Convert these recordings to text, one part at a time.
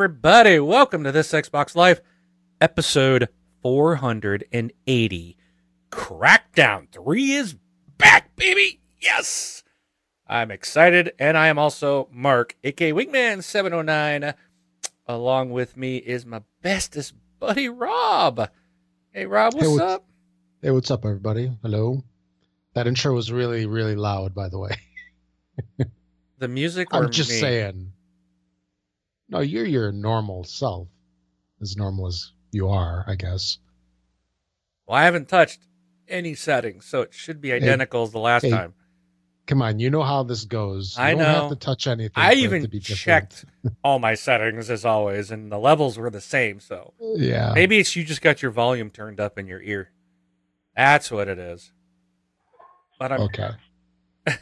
everybody. Welcome to this Xbox Life episode 480. Crackdown 3 is back, baby. Yes. I'm excited, and I am also Mark, aka Wingman709. Along with me is my bestest buddy, Rob. Hey, Rob, what's, Hey, what's- up? Hey, what's up, everybody? Hello. That intro was really, really loud, by the way. The music or I'm just me? saying. No, you're your normal self, as normal as you are, I guess. Well, I haven't touched any settings, so it should be identical as the last hey, time. Come on, you know how this goes. You I don't know. have to touch anything. I even to be checked all my settings as always, and the levels were the same. So Yeah. maybe it's you just got your volume turned up in your ear. That's what it is. But I'm Okay.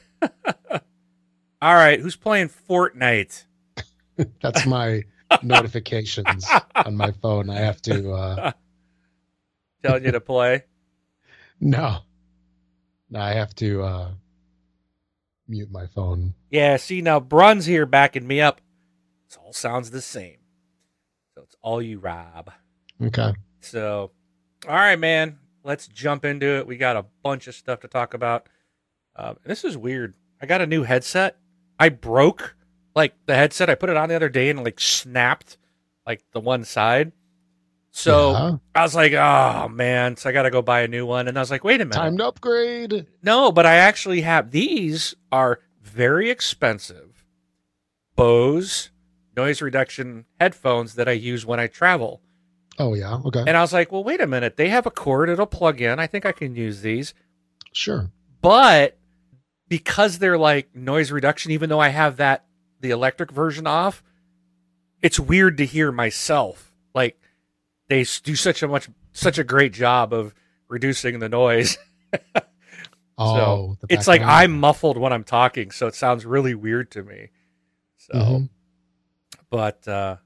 all right. Who's playing Fortnite? That's my notifications on my phone. I have to. uh Telling you to play. No. No, I have to uh mute my phone. Yeah. See now, Brun's here backing me up. It all sounds the same. So it's all you, Rob. Okay. So, all right, man, let's jump into it. We got a bunch of stuff to talk about. Um, this is weird. I got a new headset. I broke like the headset. I put it on the other day and like snapped like the one side. So Yeah. I was like, oh man. So I got to go buy a new one. And I was like, wait a minute. time to upgrade. No, but I actually have these are very expensive Bose noise reduction headphones that I use when I travel. Oh yeah. Okay. And I was like, well, wait a minute. They have a cord, it'll plug in. I think I can use these. Sure. But because they're like noise reduction, even though I have that the electric version off, it's weird to hear myself. Like they do such a much such a great job of reducing the noise. Oh, the it's like. I'm muffled when I'm talking, so it sounds really weird to me. So Mhm. but uh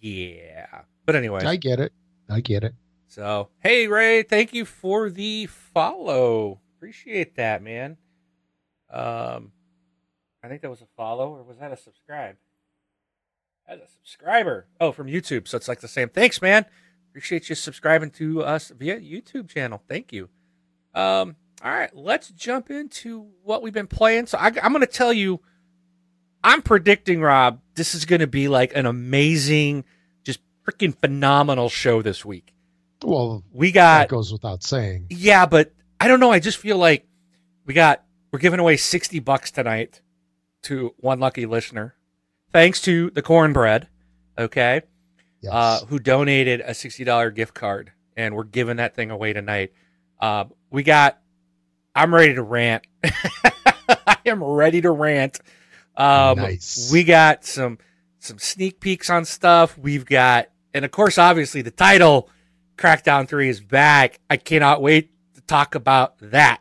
yeah. But anyway. I get it. I get it. So, hey Ray, thank you for the follow. Appreciate that, man. Um, I think that was a follow, or was that a subscribe? As a subscriber. Oh, from YouTube. So it's like the same. Thanks, man. Appreciate you subscribing to us via YouTube channel. Thank you. Um, all right, let's jump into what we've been playing. So I, I'm going to tell you, I'm predicting, Rob, this is going to be like an amazing, just freaking phenomenal show this week. Well, We that got goes without saying. yeah, but I don't know. I just feel like we got we're giving away sixty bucks tonight to one lucky listener, thanks to the cornbread, okay, Yes. uh, who donated a sixty dollar gift card, and we're giving that thing away tonight. Uh, we got. I'm ready to rant. I am ready to rant. Um, Nice. We got some some sneak peeks on stuff. We've got, and of course, obviously, the title Crackdown 3 is back. I cannot wait to talk about that.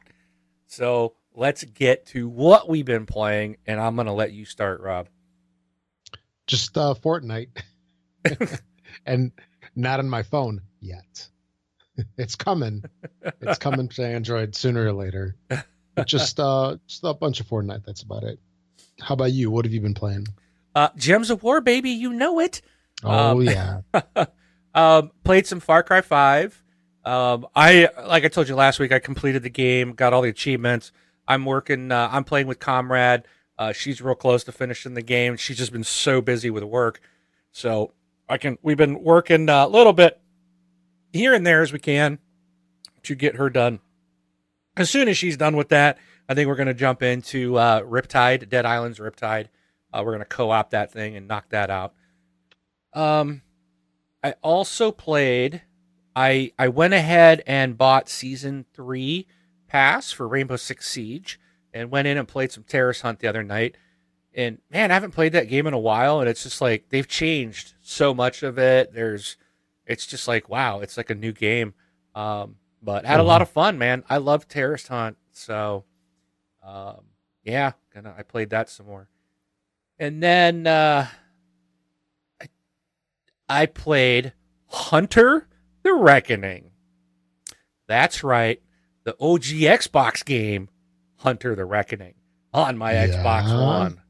So let's get to what we've been playing, and I'm going to let you start, Rob. Just uh, Fortnite, and not on my phone yet. It's coming. It's coming to Android sooner or later. But just uh, just a bunch of Fortnite. That's about it. How about you? What have you been playing? Uh, Gems of War, baby, you know it. Oh Um, yeah. um, played some Far Cry 5. Um, I like I told you last week, I completed the game, got all the achievements. I'm working. Uh, I'm playing with Comrade. Uh, she's real close to finishing the game. She's just been so busy with work, so I can. We've been working uh, a little bit here and there as we can to get her done. As soon as she's done with that, I think we're going to jump into uh, Riptide, Dead Islands Riptide. Uh, we're going to co-op that thing and knock that out. Um, I also played. I I went ahead and bought season three pass for Rainbow Six Siege and went in and played some Terrorist Hunt the other night. And man, I haven't played that game in a while, and it's just like they've changed so much of it. There's, it's just like wow, it's like a new game. Um, but had a lot of fun, man. I love Terrorist Hunt, so um, yeah, gonna I played that some more, and then uh, I I played Hunter the Reckoning. That's right, the OG Xbox game, Hunter the Reckoning, on my Xbox One.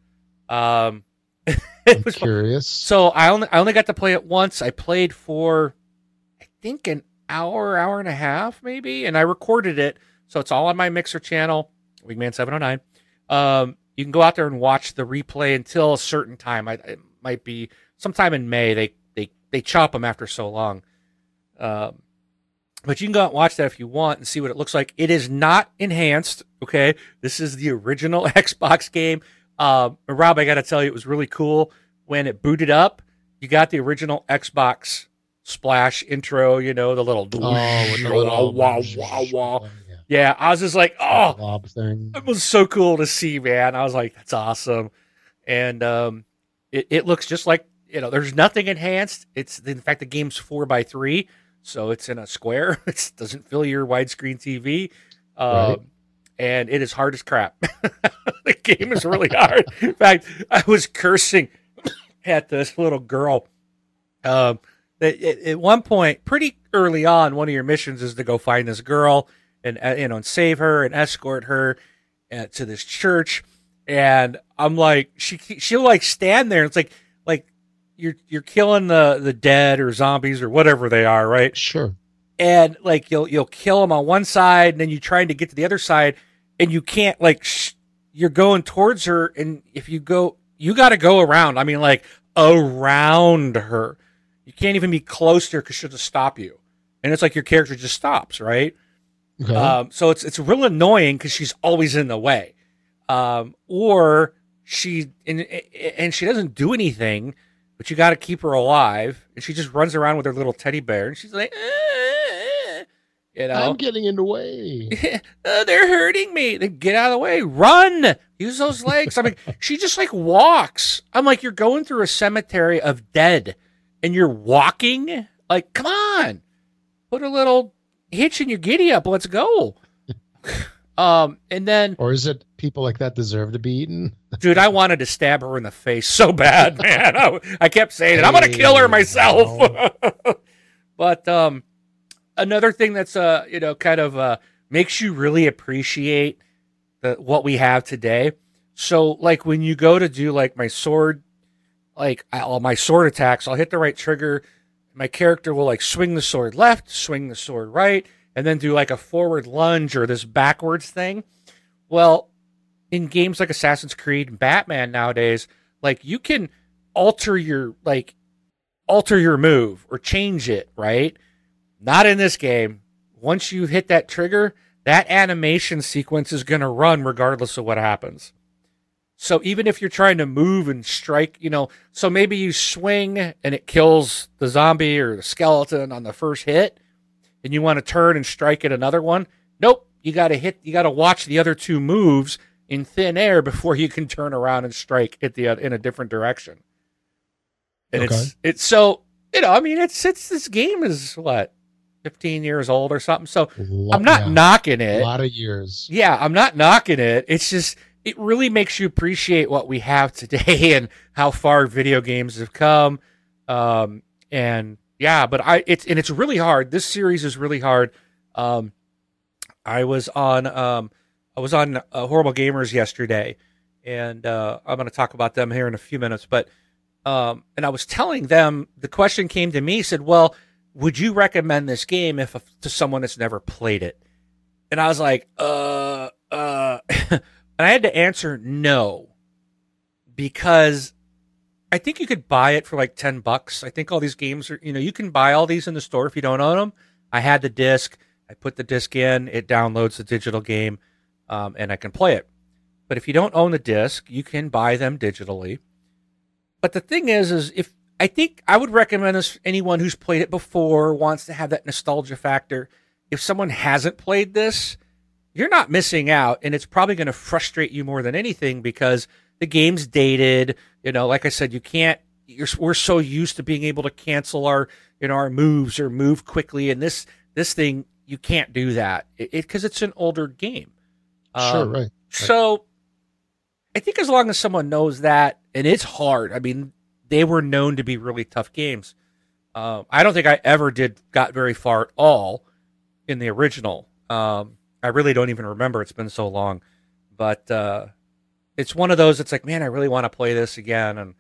Um, I'm was curious. so I only I only got to play it once. I played for I think an hour, hour and a half, maybe, and I recorded it. So it's all on my Mixer channel, Wingman seven oh nine. Um, you can go out there and watch the replay until a certain time. I, it might be sometime in May. They they they chop them after so long. Um, but you can go out and watch that if you want and see what it looks like. It is not enhanced. Okay, this is the original Xbox game. Um, Rob, I got to tell you, it was really cool when it booted up. You got the original Xbox splash intro. You know the little oh, with the little wow wow wow. Yeah, I was just like, oh, it was so cool to see, man. I was like, that's awesome. And um, it, it looks just like, you know, there's nothing enhanced. It's, in fact, the game's four by three. So it's in a square. It doesn't fill your widescreen TV. Um, Right. And it is hard as crap. the game is really hard. In fact, I was cursing at this little girl. Um, at, at one point, pretty early on, one of your missions is to go find this girl and uh, you know and save her and escort her uh, to this church. And I'm like, she she'll like stand there. And it's like you're you're killing the the dead or zombies or whatever they are, right? Sure. and like you'll you'll kill them on one side and then you're trying to get to the other side and you can't like sh- you're going towards her and if you go you got to go around i mean like around her you can't even be close to her because she'll just stop you and it's like your character just stops right Okay. um, so it's it's real annoying because she's always in the way, um, or she and and she doesn't do anything, but you got to keep her alive, and she just runs around with her little teddy bear, and she's like, "Eh," you know, I'm getting in the way. "Oh, they're hurting me. Then get out of the way, run, use those legs. I'm like, she just like walks. I'm like, you're going through a cemetery of dead, and you're walking. Like, come on, put a little hitch in your giddy up. Let's go. um, and then, Or is it people like that deserve to be eaten? Dude, I wanted to stab her in the face so bad, man. I, I kept saying it. I'm gonna kill her myself. but um, another thing that's uh, you know, kind of uh, makes you really appreciate the what we have today. So, like when you go to do like my sword, like I- all my sword attacks, I'll hit the right trigger. My character will like swing the sword left, swing the sword right, and then do like a forward lunge or this backwards thing. Well, in games like Assassin's Creed and Batman nowadays, like you can alter your like alter your move or change it, right? Not in this game. Once you hit that trigger, that animation sequence is going to run regardless of what happens. So even if you're trying to move and strike, you know, so maybe you swing and it kills the zombie or the skeleton on the first hit, and you want to turn and strike at another one. Nope, you got to hit. You got to watch the other two moves in thin air before you can turn around and strike at the in a different direction. And Okay. it's it's so you know, I mean, it's it's this game is what fifteen years old or something. So Lo- I'm not yeah, knocking it. a lot of years. Yeah, I'm not knocking it. It's just it really makes you appreciate what we have today and how far video games have come. Um, and yeah, but I it's and it's really hard. This series is really hard. Um, I was on um, I was on uh, Horrible Gamers yesterday, and uh, I'm going to talk about them here in a few minutes. But um, and I was telling them the question came to me said, "Well, would you recommend this game if to someone that's never played it?" And I was like, "Uh, uh," and I had to answer no because I think you could buy it for like 10 bucks. I think all these games are, you know, you can buy all these in the store if you don't own them. I had the disc. I put the disc in, it downloads the digital game, um, and I can play it. But if you don't own the disc, you can buy them digitally. But the thing is, is if I think I would recommend this anyone who's played it before, wants to have that nostalgia factor. If someone hasn't played this, you're not missing out, and it's probably going to frustrate you more than anything because the game's dated. You know, like I said, you can't. We're so used to being able to cancel our you know our moves or move quickly, and this this thing you can't do that because it, it's an older game. Sure, Um, right. So I think as long as someone knows that, and it's hard. I mean, they were known to be really tough games. Um, I don't think I ever did got very far at all in the original. Um, I really don't even remember. It's been so long, but uh, it's one of those. It's like, man, I really want to play this again, and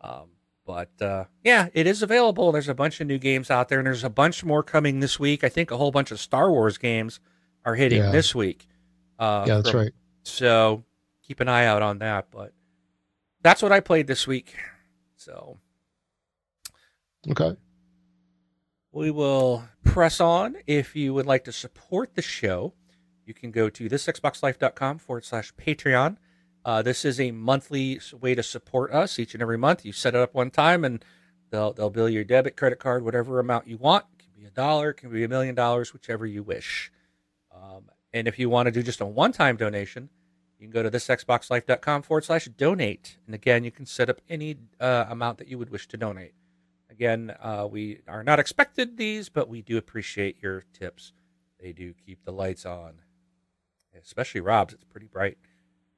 Um, but uh, yeah, it is available. There's a bunch of new games out there, and there's a bunch more coming this week. I think a whole bunch of Star Wars games are hitting Yeah. this week. Uh, yeah, that's from- right. So keep an eye out on that. But that's what I played this week. So Okay. we will press on. If you would like to support the show, you can go to thisxboxlife.com forward slash Patreon. Uh, this is a monthly way to support us each and every month. You set it up one time and they'll, they'll bill your debit, credit card, whatever amount you want. It can be a dollar, it can be a million dollars, whichever you wish. Um, and if you want to do just a one time donation, you can go to thisxboxlife.com forward slash donate. And again, you can set up any uh, amount that you would wish to donate. Again, uh, we are not expected these, but we do appreciate your tips. They do keep the lights on, especially Rob's. It's pretty bright,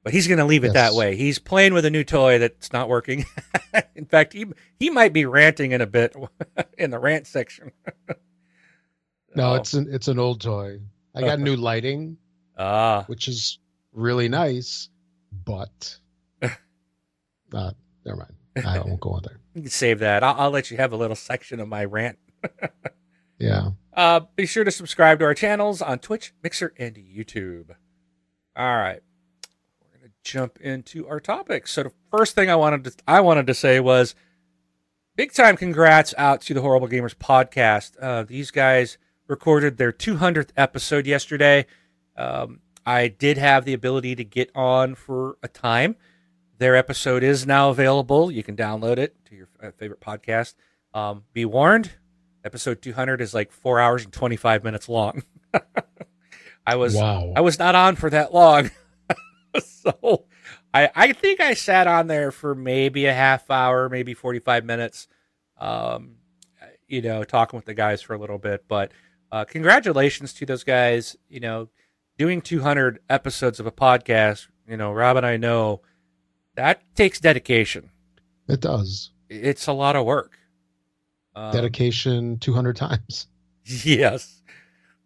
but he's going to leave it that way. He's playing with a new toy that's not working. in fact, he he might be ranting in a bit in the rant section. No, Oh. it's an it's an old toy. I got new lighting, ah, which is really nice, but uh, never mind. I won't go on there. you can save that. I'll, I'll let you have a little section of my rant. Yeah. Uh, be sure to subscribe to our channels on Twitch, Mixer, and YouTube. All right, we're gonna jump into our topics. So the first thing I wanted to I wanted to say was big time congrats out to the Horrible Gamers podcast. Uh, these guys recorded their 200th episode yesterday. Um, I did have the ability to get on for a time. Their episode is now available. You can download it to your uh, favorite podcast. Um, be warned, episode 200 is like four hours and 25 minutes long. I was wow. I was not on for that long. so I I think I sat on there for maybe a half hour, maybe 45 minutes. Um you know, talking with the guys for a little bit, but uh congratulations to those guys, you know, doing 200 episodes of a podcast, you know, Rob and I know that takes dedication. it does. It's a lot of work. Um, Dedication 200 times. Yes.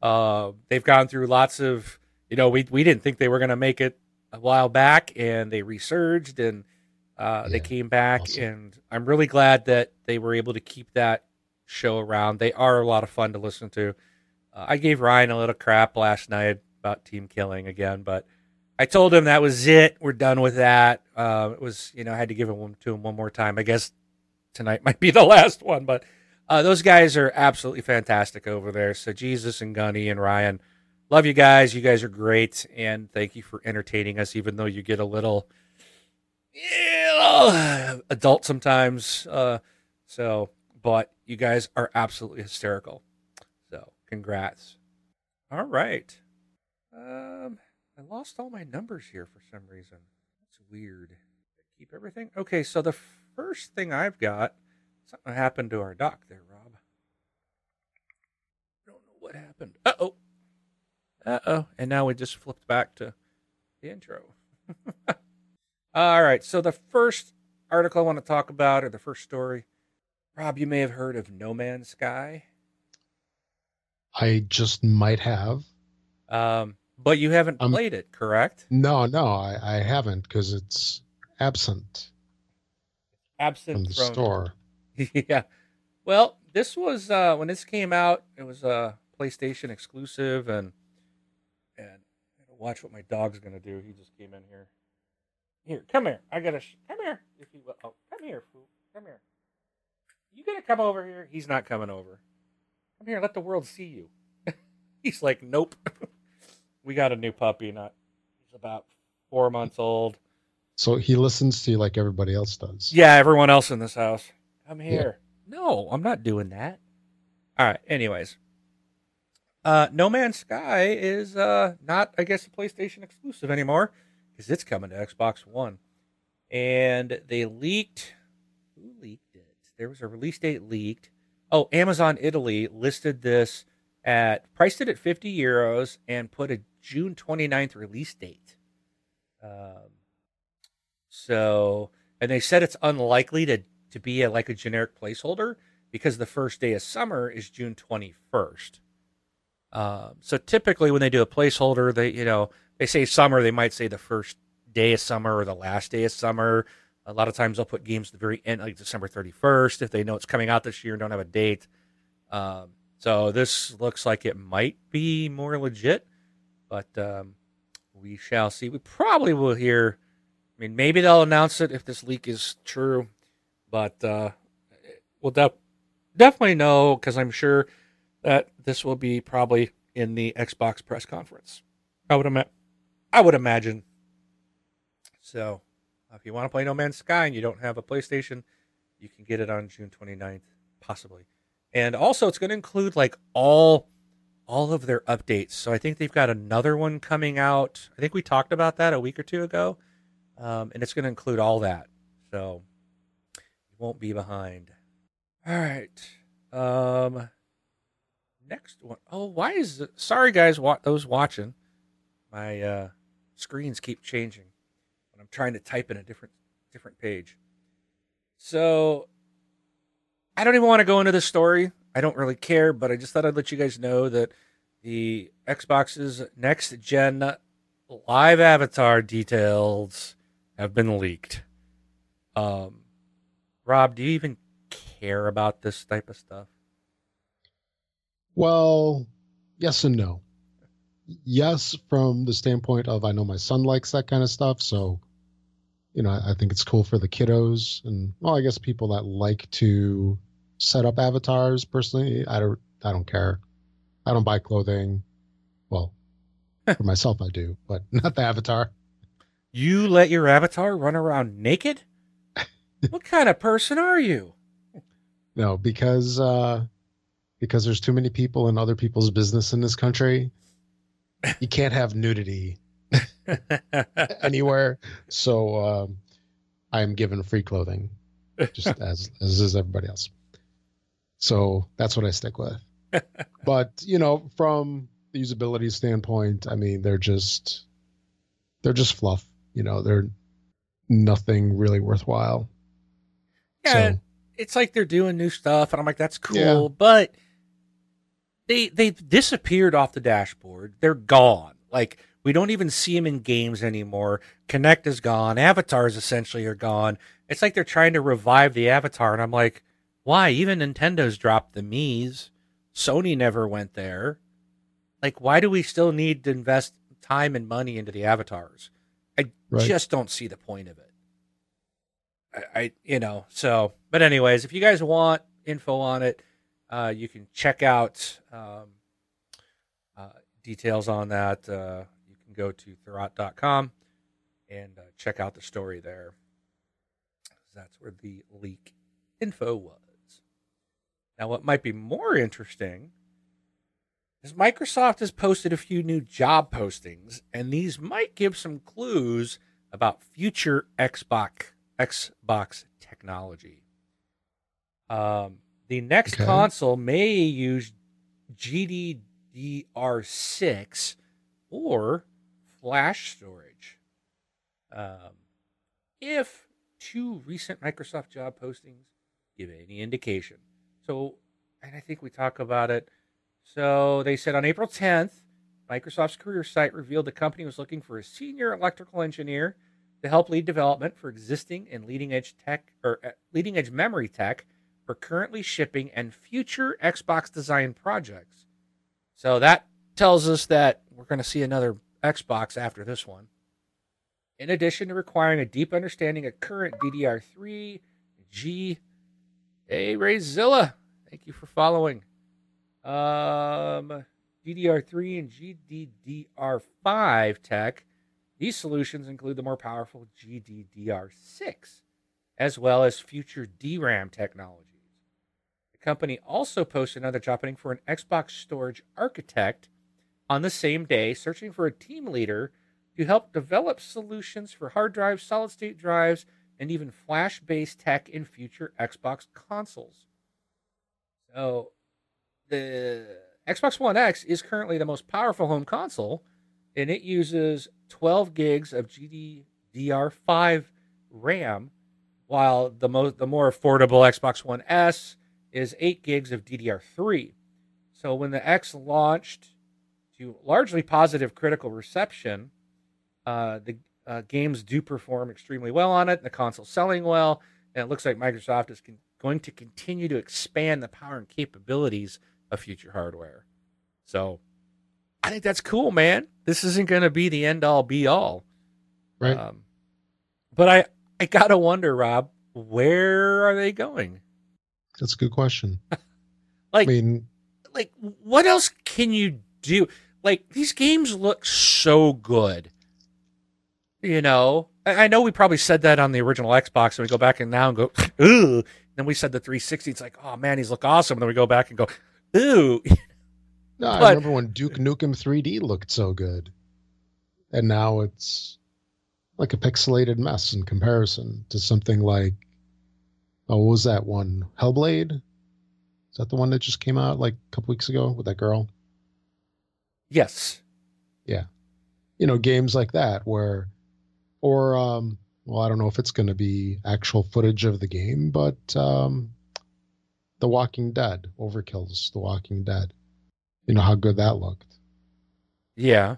Uh, they've gone through lots of, you know, we, we didn't think they were going to make it a while back and they resurged and uh, they came back. awesome. And I'm really glad that they were able to keep that show around. They are a lot of fun to listen to. Uh, I gave Ryan a little crap last night about team killing again, but I told him that was it. We're done with that. Uh, it was, you know, I had to give it to him one more time. I guess tonight might be the last one, but uh, those guys are absolutely fantastic over there. So Jesus and Gunny and Ryan, love you guys. You guys are great, and thank you for entertaining us, even though you get a little adult sometimes. Uh, so, but you guys are absolutely hysterical. Congrats. All right. Um, I lost all my numbers here for some reason. That's weird. Keep everything. Okay, so the first thing I've got something happened to our dock there, Rob. I don't know what happened. Uh oh. Uh oh. And now we just flipped back to the intro. All right. So the first article I want to talk about, or the first story, Rob, you may have heard of No Man's Sky, I just might have. um, but you haven't Um, played it, correct? No, no, I, I haven't because it's absent Absent from the store. yeah. Well, this was uh when this came out, it was a PlayStation exclusive and and watch what my dog's gonna do. He just came in here. Here, come here. I gotta sh- come here, if you will. Oh, come here, fool. Come here. You gonna come over here? He's not coming over. Come here, let the world see you. He's like, nope. we got a new puppy, not he's about four months old. So he listens to you like everybody else does. Yeah, everyone else in this house. Come here. No, I'm not doing that. All right. Anyways, uh, No Man's Sky is uh, not, I guess, a PlayStation exclusive anymore because it's coming to Xbox One. And they leaked. Who leaked it? There was a release date leaked. Oh, Amazon Italy listed this at priced it at 50 euros and put a June 29th release date. Um, so, and they said it's unlikely to to be a, like a generic placeholder because the first day of summer is June 21st. Um, so typically when they do a placeholder, they you know they say summer, they might say the first day of summer or the last day of summer. A lot of times they'll put games at the very end, like December 31st, if they know it's coming out this year and don't have a date. Um, so this looks like it might be more legit, but um, we shall see. We probably will hear. I mean, maybe they'll announce it if this leak is true, but uh, we'll def- definitely know because I'm sure that this will be probably in the Xbox press conference. I would ima- I would imagine. So, if you want to play No Man's Sky and you don't have a PlayStation, you can get it on June 29th, possibly and also it's going to include like all all of their updates. So I think they've got another one coming out. I think we talked about that a week or two ago, um, and it's going to include all that. So you won't be behind. All right. Um, next one. Oh, why is it? Sorry, guys. Wa- those watching, my uh, screens keep changing trying to type in a different different page. So I don't even want to go into the story. I don't really care, but I just thought I'd let you guys know that the Xbox's next gen live avatar details have been leaked. Um, Rob, do you even care about this type of stuff? Well, yes and no. Yes, from the standpoint of I know my son likes that kind of stuff, so you know I think it's cool for the kiddos, and well, I guess people that like to set up avatars personally. I don't I don't care. I don't buy clothing. Well, for myself I do, but not the avatar. You let your avatar run around naked? what kind of person are you? No, because uh because there's too many people in other people's business in this country. You can't have nudity anywhere. So um I'm given free clothing just as as is everybody else. So that's what I stick with. but you know, from the usability standpoint, I mean, they're just they're just fluff. You know, they're nothing really worthwhile. Yeah, so, it's like they're doing new stuff, and I'm like, that's cool, yeah. but they they disappeared off the dashboard. They're gone. Like we don't even see them in games anymore. Kinect is gone. Avatars essentially are gone. It's like they're trying to revive the avatar, and I'm like, why? Even Nintendo's dropped the Mii's. Sony never went there. Like, why do we still need to invest time and money into the avatars? I right. just don't see the point of it. I, I, you know, so, but anyways, if you guys want info on it, uh, you can check out um, uh, details on that. Uh, can go to Thurrott.com and uh, check out the story there. That's where the leak info was. Now, what might be more interesting is Microsoft has posted a few new job postings, and these might give some clues about future Xbox Xbox technology. Um, the next okay. console may use GDDR6 or flash storage. Um, if two recent Microsoft job postings give any indication. So, and I think we talk about it. So they said on April 10th, Microsoft's career site revealed the company was looking for a senior electrical engineer to help lead development for existing and leading edge tech or uh, leading edge memory tech for currently shipping and future Xbox design projects. So that tells us that we're going to see another Xbox after this one. In addition to requiring a deep understanding of current DDR3, G, Hey, Rayzilla. Thank you for following. Um, DDR3 and GDDR5 tech. These solutions include the more powerful GDDR6, as well as future DRAM technologies. The company also posted another job opening for an Xbox storage architect on the same day, searching for a team leader to help develop solutions for hard drives, solid state drives, and even flash based tech in future Xbox consoles. So, the Xbox One X is currently the most powerful home console, and it uses 12 gigs of GDDR5 RAM, while the most the more affordable Xbox One S is 8 gigs of DDR3. So when the X launched to largely positive critical reception, uh, the uh, games do perform extremely well on it. The console's selling well, and it looks like Microsoft is con- going to continue to expand the power and capabilities of future hardware. So, I think that's cool, man. This isn't going to be the end all be all, right? Um, but I I gotta wonder, Rob, where are they going? That's a good question. like, I mean, like what else can you do? Like these games look so good. You know, I, I know we probably said that on the original Xbox, and we go back and now and go, ooh. then we said the 360. It's like, oh man, these look awesome. And then we go back and go, ooh. No, I remember when Duke Nukem 3D looked so good, and now it's like a pixelated mess in comparison to something like, oh, what was that one? Hellblade. Is that the one that just came out like a couple weeks ago with that girl? Yes. Yeah. You know, games like that where, or um, well, I don't know if it's going to be actual footage of the game, but um, The Walking Dead, Overkill's The Walking Dead. You know how good that looked. Yeah.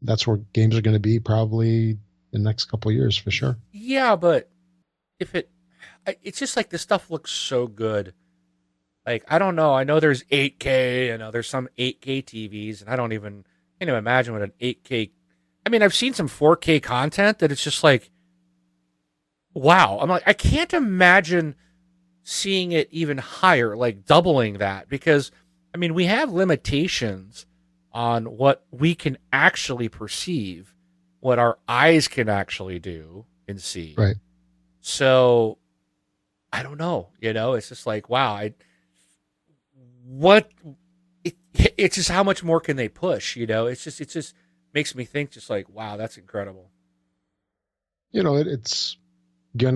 that's where games are going to be probably the next couple of years for sure. Yeah, but if it, it's just like this stuff looks so good. Like I don't know. I know there's 8K. I know there's some 8K TVs, and I don't even can't even imagine what an 8K. I mean, I've seen some 4K content that it's just like, wow. I'm like, I can't imagine seeing it even higher, like doubling that, because I mean, we have limitations on what we can actually perceive, what our eyes can actually do and see. Right. So I don't know. You know, it's just like, wow, I what it, it's just how much more can they push, you know? It's just it just makes me think just like, wow, that's incredible. You know, it, it's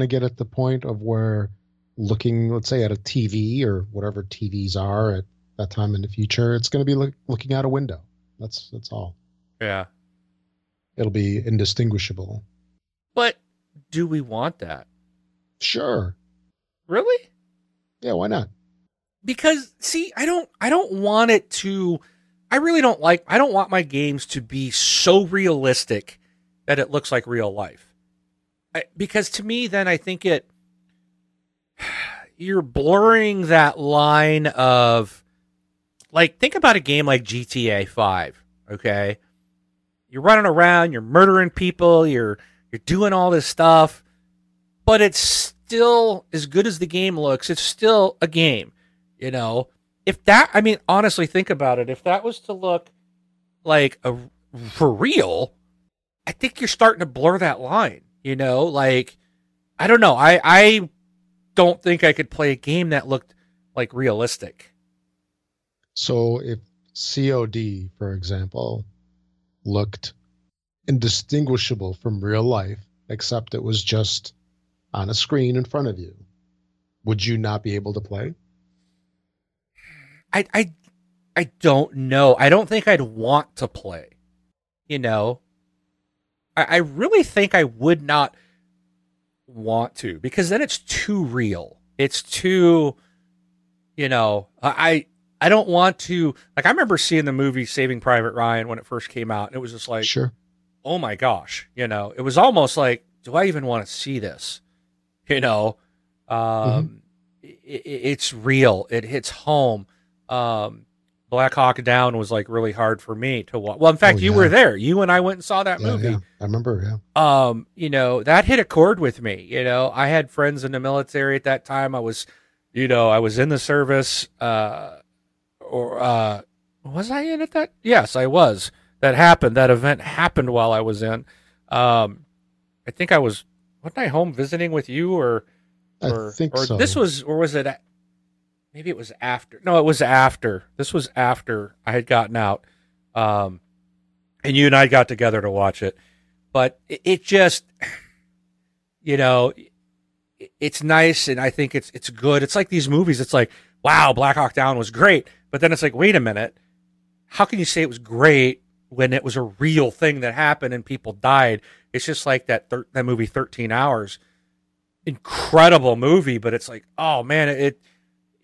to get at the point of where looking, let's say, at a TV or whatever TVs are at that time in the future, it's to be look, looking out a window. That's that's all. Yeah. It'll be indistinguishable. But do we want that? Sure. Really? Yeah, why not? Because see i don't i don't want it to i really don't like i don't want my games to be so realistic that it looks like real life. I, because to me then i think it you're blurring that line of like think about a game like gta 5 okay? You're running around you're murdering people you're you're doing all this stuff but it's still as good as the game looks it's still a game you know, if that, I mean, honestly, think about it. If that was to look like a for real, I think you're starting to blur that line. You know, like I don't know. I I don't think I could play a game that looked like realistic. So if COD, for example, looked indistinguishable from real life, except it was just on a screen in front of you, would you not be able to play? I I I don't know. I don't think I'd want to play. You know, I, I really think I would not want to because then it's too real. It's too, you know, I I don't want to. Like I remember seeing the movie Saving Private Ryan when it first came out, and it was just like, sure. oh my gosh, you know, it was almost like, do I even want to see this? You know, um, i i it's real. It hits home. Um, Black Hawk Down was like really hard for me to watch. Well, in fact, Oh, you yeah. were there. You and I went and saw that Yeah, movie yeah. I remember, yeah. um, you know, that hit a chord with me. You know, I had friends in the military at that time. I was, you know, I was in the service, uh, or, uh, was I in at that? Yes, I was. That happened. That event happened while I was in. Um, I think I was, wasn't I home visiting with you or, I or, think or so. this was, or was it, maybe it was after. No, it was after. This was after I had gotten out. Um, and you and I got together to watch it. But it, it just, you know, it- it's nice and I think it's it's good. It's like these movies. It's like, wow, Black Hawk Down was great, but then it's like, wait a minute, how can you say it was great when it was a real thing that happened and people died? It's just like that thir- that movie, Thirteen Hours, incredible movie, but it's like, oh man, it,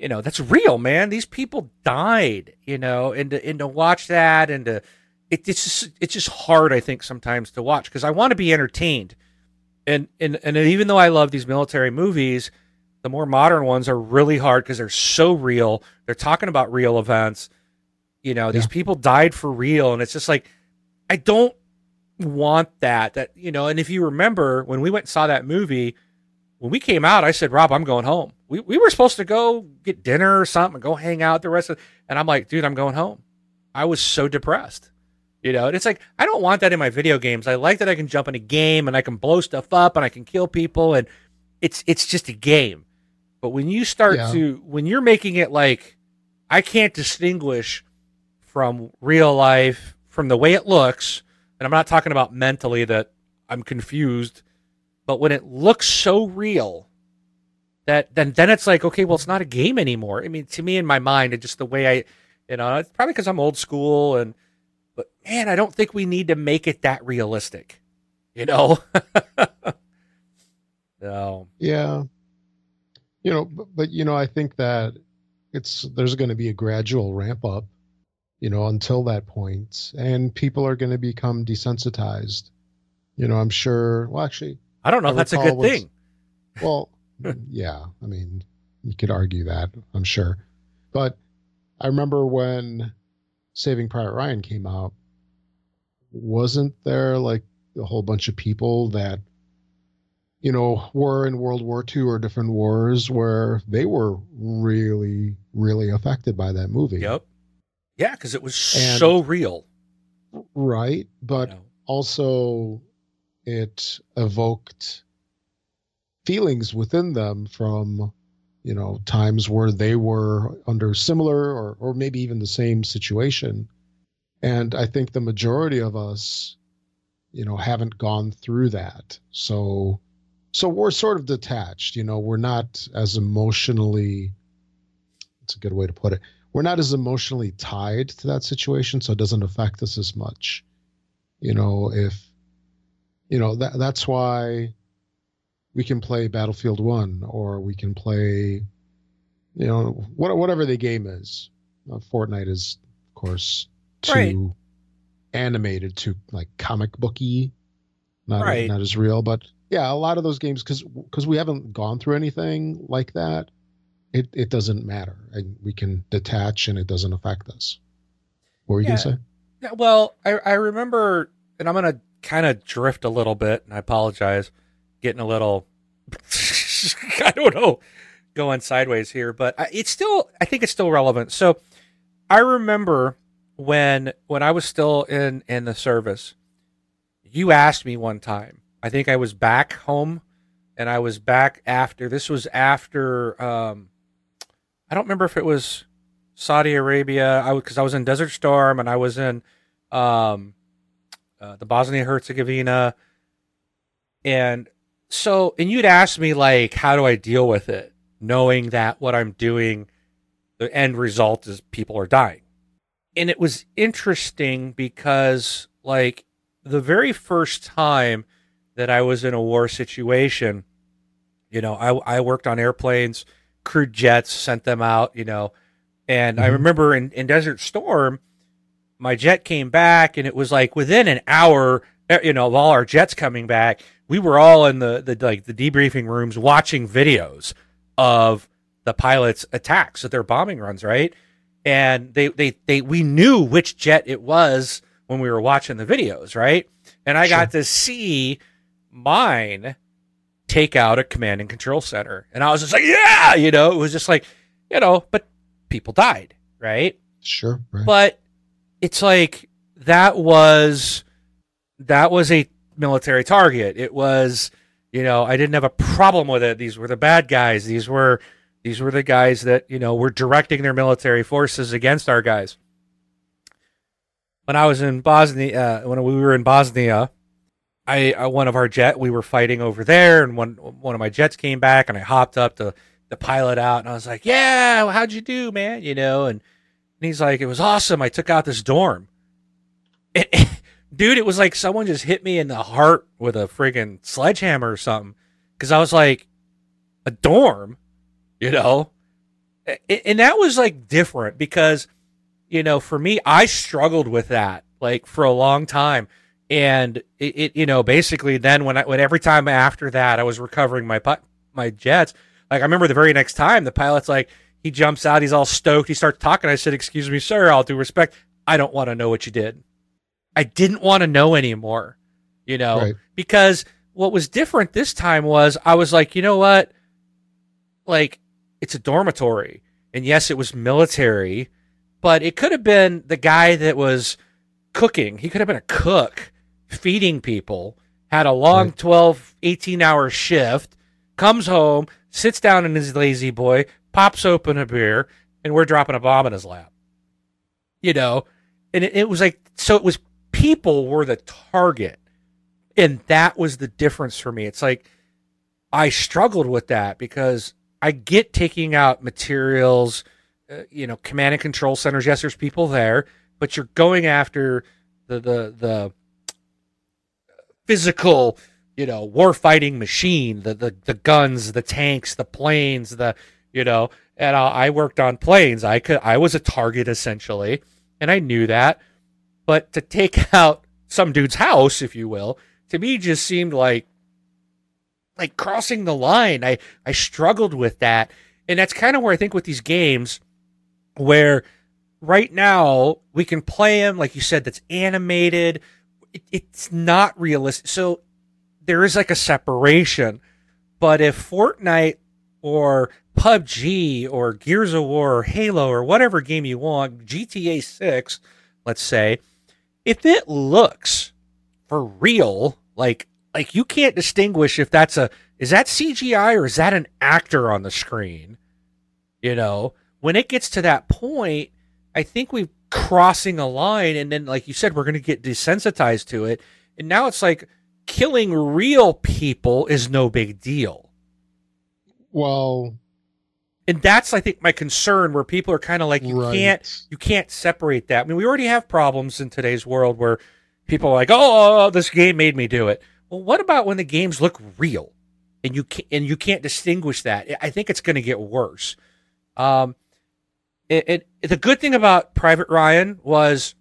you know, that's real, man. These people died, you know, and to, and to watch that and to it, it's just it's just hard I think sometimes to watch because I want to be entertained, and and and even though I love these military movies, the more modern ones are really hard because they're so real. They're talking about real events. You know, these Yeah. people died for real, and it's just like I don't want that. That you know, and if you remember when we went and saw that movie, when we came out, I said, Rob, I'm going home. We we were supposed to go get dinner or something, go hang out the rest of, and I'm like, dude, I'm going home. I was so depressed. You know, and it's like I don't want that in my video games. I like that I can jump in a game and I can blow stuff up and I can kill people and it's it's just a game. But when you start Yeah. to when you're making it like I can't distinguish from real life from the way it looks, and I'm not talking about mentally that I'm confused, but when it looks so real that then then it's like okay, well it's not a game anymore. I mean, to me in my mind, it's just the way I, you know, it's probably because I'm old school and, but man, I don't think we need to make it that realistic, you know. no, Yeah. You know, but, but you know, I think that it's there's going to be a gradual ramp up, you know, until that point, and people are going to become desensitized. You know, I'm sure. Well, actually, I don't know if that's a good what's- thing. well, yeah. I mean, you could argue that. I'm sure, but I remember when Saving Private Ryan came out. Wasn't there like a whole bunch of people that you know, were in World War II or different wars where they were really, really affected by that movie. Yep. Yeah, because it was And- so real. Right. But you know. also, it evoked feelings within them from, you know, times where they were under similar or, or maybe even the same situation. And I think the majority of us, you know, haven't gone through that. So, so we're sort of detached, you know, we're not as emotionally, it's a good way to put it. We're not as emotionally tied to that situation. So it doesn't affect us as much. You know, if, you know, that, that's why we can play Battlefield 1 or we can play, you know, what, whatever the game is. Uh, Fortnite is, of course, too Right. animated, too like comic booky, not Right. not as real. But yeah, a lot of those games because because we haven't gone through anything like that, it it doesn't matter, and we can detach, and it doesn't affect us. What were you Yeah. gonna say? Yeah, well, I, I remember, and I'm going to kind of drift a little bit, and I apologize, getting a little, I don't know, going sideways here, but it's still, I think it's still relevant. So I remember when when I was still in in the service, you asked me one time. I think I was back home, and I was back after. This was after. Um, I don't remember if it was Saudi Arabia. I because I was in Desert Storm and I was in um, uh, the Bosnia Herzegovina, and so and you'd ask me like, how do I deal with it, knowing that what I'm doing, the end result is people are dying, and it was interesting because like the very first time that I was in a war situation, you know, I I worked on airplanes, crewed jets, sent them out, you know. And I Mhm. remember in, in Desert Storm, my jet came back, and it was like within an hour, eh, you know, of all our jets coming back, we were all in the, the like the debriefing rooms watching videos of the pilots' attacks of their bombing runs, right? And they they they we knew which jet it was when we were watching the videos, right? And I got to see mine take out a command and control center, and I was just like, yeah, you know, it was just like, you know, but people died, right? Sure. Right. But it's like that was that was a military target. It was, you know, I didn't have a problem with it. These were the bad guys. These were these were the guys that, you know, were directing their military forces against our guys. When I was in Bosnia, uh, when we were in Bosnia, I uh, one of our jet we were fighting over there, and one one of my jets came back, and I hopped up to the pilot out, and I was like, "Yeah, how'd you do, man?" You know, and and he's like, "It was awesome. I took out this dorm." And, dude, it was like someone just hit me in the heart with a friggin' sledgehammer or something. Because I was like, a dorm, you know, A- and that was like different because, you know, for me, I struggled with that. like for a long time. And it, it you know, basically then when I, when every time after that I was recovering my my jets, like I remember the very next time the pilot's like, he jumps out, he's all stoked, he starts talking. I said, Excuse me, sir, all due respect, I don't want to know what you did. I didn't want to know anymore, you know, right. because what was different this time was I was like, you know what? Like, it's a dormitory. And yes, it was military, but it could have been the guy that was cooking. He could have been a cook feeding people, had a long right. 12, 18 hour shift, comes home, sits down in his lazy boy, pops open a beer, and we're dropping a bomb in his lap. You know, and it, it was like, so it was people were the target and that was the difference for me. It's like I struggled with that because I get taking out materials, uh, you know, command and control centers. Yes, there's people there, but you're going after the the the physical, you know, war fighting machine, the the the guns, the tanks, the planes, the you know. And I, I worked on planes. I could I was a target essentially, and I knew that. But to take out some dude's house, if you will, to me just seemed like like crossing the line. I I struggled with that. And that's kind of where I think with these games where right now we can play them like you said that's animated it, it's not realistic. So there is like a separation. But if Fortnite or PUBG or Gears of War or Halo or whatever game you want, GTA 6, let's say, if it looks for real like like you can't distinguish if that's a is that CGI or is that an actor on the screen? You know, when it gets to that point, I think we're crossing a line and then like you said we're going to get desensitized to it. And now it's like killing real people is no big deal. Well, and that's I think my concern where people are kind of like you right. can't you can't separate that. I mean, we already have problems in today's world where people are like, oh, oh, oh, this game made me do it. Well, what about when the games look real and you can't, and you can't distinguish that? I think it's going to get worse. Um, it, it, the good thing about Private Ryan was,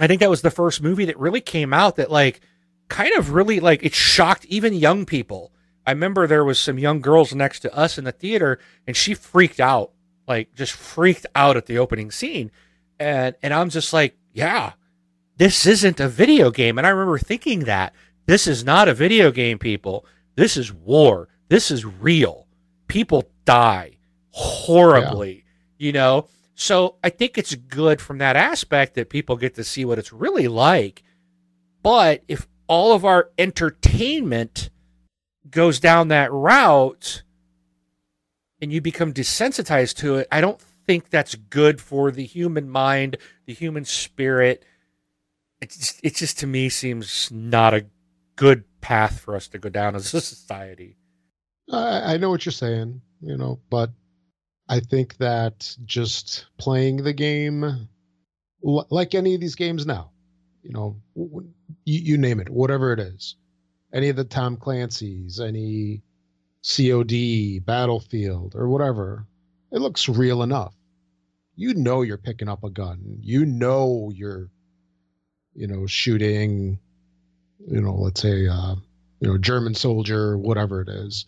I think that was the first movie that really came out that like kind of really like it shocked even young people. I remember there was some young girls next to us in the theater and she freaked out, like just freaked out at the opening scene. And and I'm just like, yeah, this isn't a video game. And I remember thinking that this is not a video game, people. This is war. This is real. People die horribly, yeah. you know? So I think it's good from that aspect that people get to see what it's really like. But if all of our entertainment goes down that route and you become desensitized to it, I don't think that's good for the human mind, the human spirit, it just, it just to me seems not a good path for us to go down as a society. I, I know what you're saying, you know, but I think that just playing the game, like any of these games now, you know, you, you name it, whatever it is, any of the Tom Clancy's, any COD, Battlefield, or whatever, it looks real enough. You know you're picking up a gun. You know you're you know, shooting, you know, let's say, uh, you know, German soldier, whatever it is,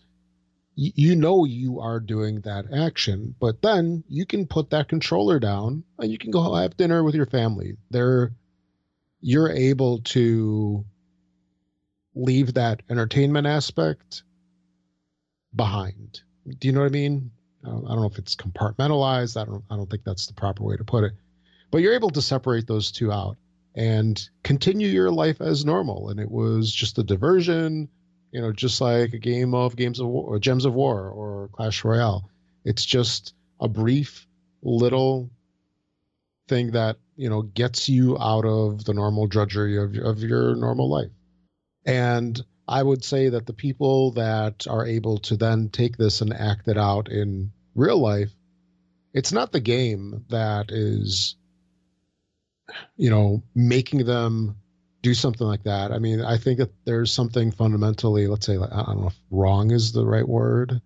you know, you are doing that action, but then you can put that controller down and you can go have dinner with your family. There, you're able to leave that entertainment aspect behind. Do you know what I mean? I don't, I don't know if it's compartmentalized. I don't. I don't think that's the proper way to put it. But you're able to separate those two out and continue your life as normal. And it was just a diversion, you know, just like a game of Games of War or Gems of War or Clash Royale. It's just a brief little thing that, you know, gets you out of the normal drudgery of, of your normal life. And I would say that the people that are able to then take this and act it out in real life, it's not the game that is you know, making them do something like that. I mean, I think that there's something fundamentally, let's say, I don't know if wrong is the right word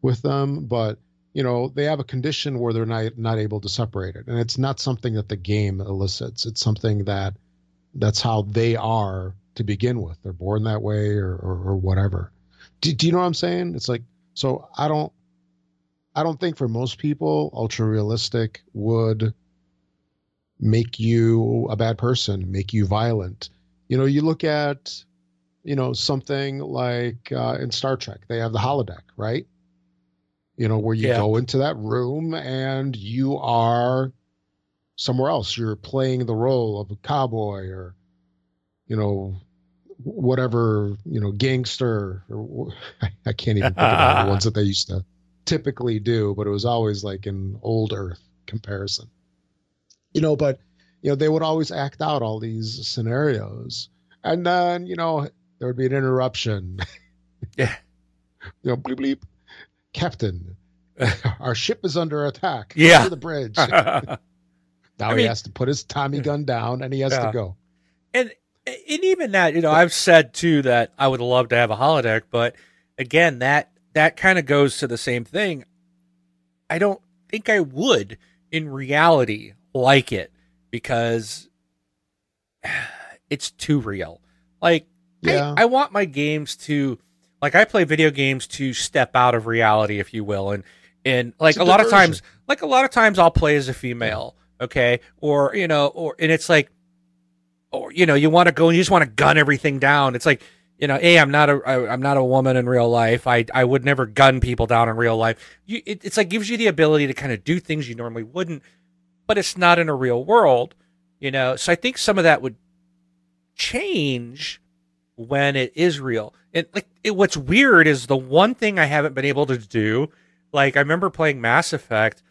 with them, but you know, they have a condition where they're not not able to separate it, and it's not something that the game elicits. It's something that that's how they are to begin with. They're born that way or or, or whatever. Do, do you know what I'm saying? It's like so I don't I don't think for most people ultra realistic would make you a bad person, make you violent. You know, you look at you know something like uh, in Star Trek, they have the holodeck, right? You know, where you Yeah. go into that room and you are somewhere else. You're playing the role of a cowboy or, you know, whatever, you know, gangster or I can't even think about the ones that they used to typically do, but it was always like an old Earth comparison. You know, but you know, they would always act out all these scenarios. And then, you know, there would be an interruption. Yeah. You know, bleep bleep. Captain, our ship is under attack. Yeah. To the bridge. Now I he mean- has to put his Tommy gun down and he has Yeah. to go. and even that, you know, I've said too that I would love to have a holodeck, but again, that that kind of goes to the same thing. I don't think I would in reality like it because it's too real. Like I- Yeah. I, want my games to like I play video games to step out of reality, if you will, and and like It's a, lot of times, like a lot of times, I'll play as a female, okay, or you know, or and it's like, or you know, you want to go and you just want to gun everything down. It's like you know, hey, I'm not a I, I'm not a woman in real life. I I would never gun people down in real life. You, it, it's like gives you the ability to kind of do things you normally wouldn't, but it's not in a real world, you know. So I think some of that would change when it is real. And like it, what's weird is the one thing I haven't been able to do. Like I remember playing Mass Effect.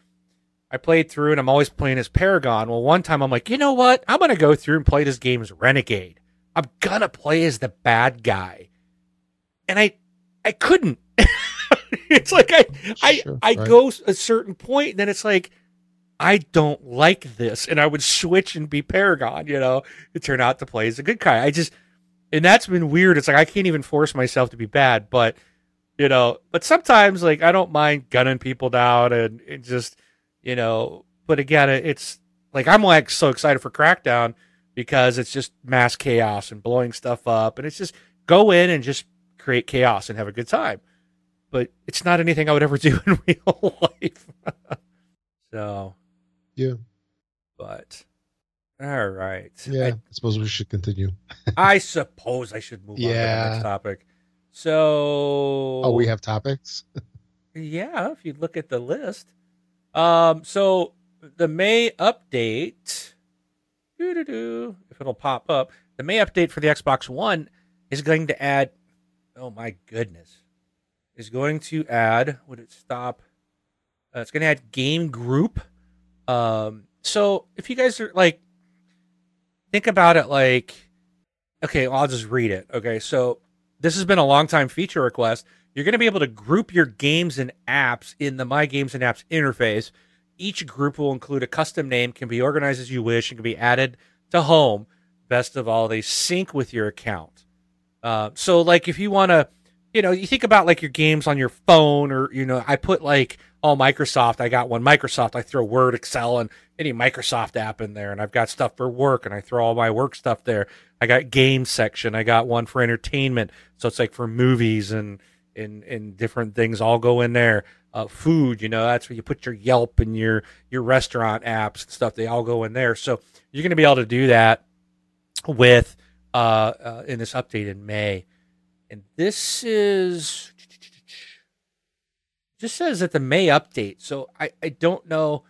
I played through and I'm always playing as Paragon. Well, one time I'm like, you know what? I'm gonna go through and play this game as Renegade. I'm gonna play as the bad guy. And I I couldn't. it's like I I Sure, I right. go a certain point, and then it's like I don't like this, and I would switch and be Paragon. You know, it turned out to play as a good guy. I just and that's been weird. It's like I can't even force myself to be bad, but you know, but sometimes like I don't mind gunning people down and it just you know, but again, it's like I'm like so excited for Crackdown because it's just mass chaos and blowing stuff up, and it's just go in and just create chaos and have a good time. But it's not anything I would ever do in real life. so Yeah. but all right, Yeah. I I suppose we should continue. I suppose I should move on to the next topic. So, Oh, we have topics. yeah, if you look at the list. Um, so the May update, if it'll pop up, the May update for the Xbox One is going to add. Oh my goodness, is going to add. Would it stop? Uh, it's going to add Game Group. Um, so if you guys are like, think about it like, okay, well, I'll just read it. Okay, so this has been a long time feature request. You're going to be able to group your games and apps in the My Games and Apps interface. Each group will include a custom name, can be organized as you wish, and can be added to home. Best of all, they sync with your account. Uh, so, like, if you want to, you know, you think about like your games on your phone, or you know, I put like all Microsoft. I got one Microsoft. I throw Word, Excel, and any Microsoft app in there, and I've got stuff for work, and I throw all my work stuff there. I got game section. I got one for entertainment, so it's like for movies and and and different things all go in there. Uh, food, you know, that's where you put your Yelp and your your restaurant apps and stuff. They all go in there. So you're going to be able to do that with uh, uh, in this update in May. And this is just says that the May update. So I I don't know.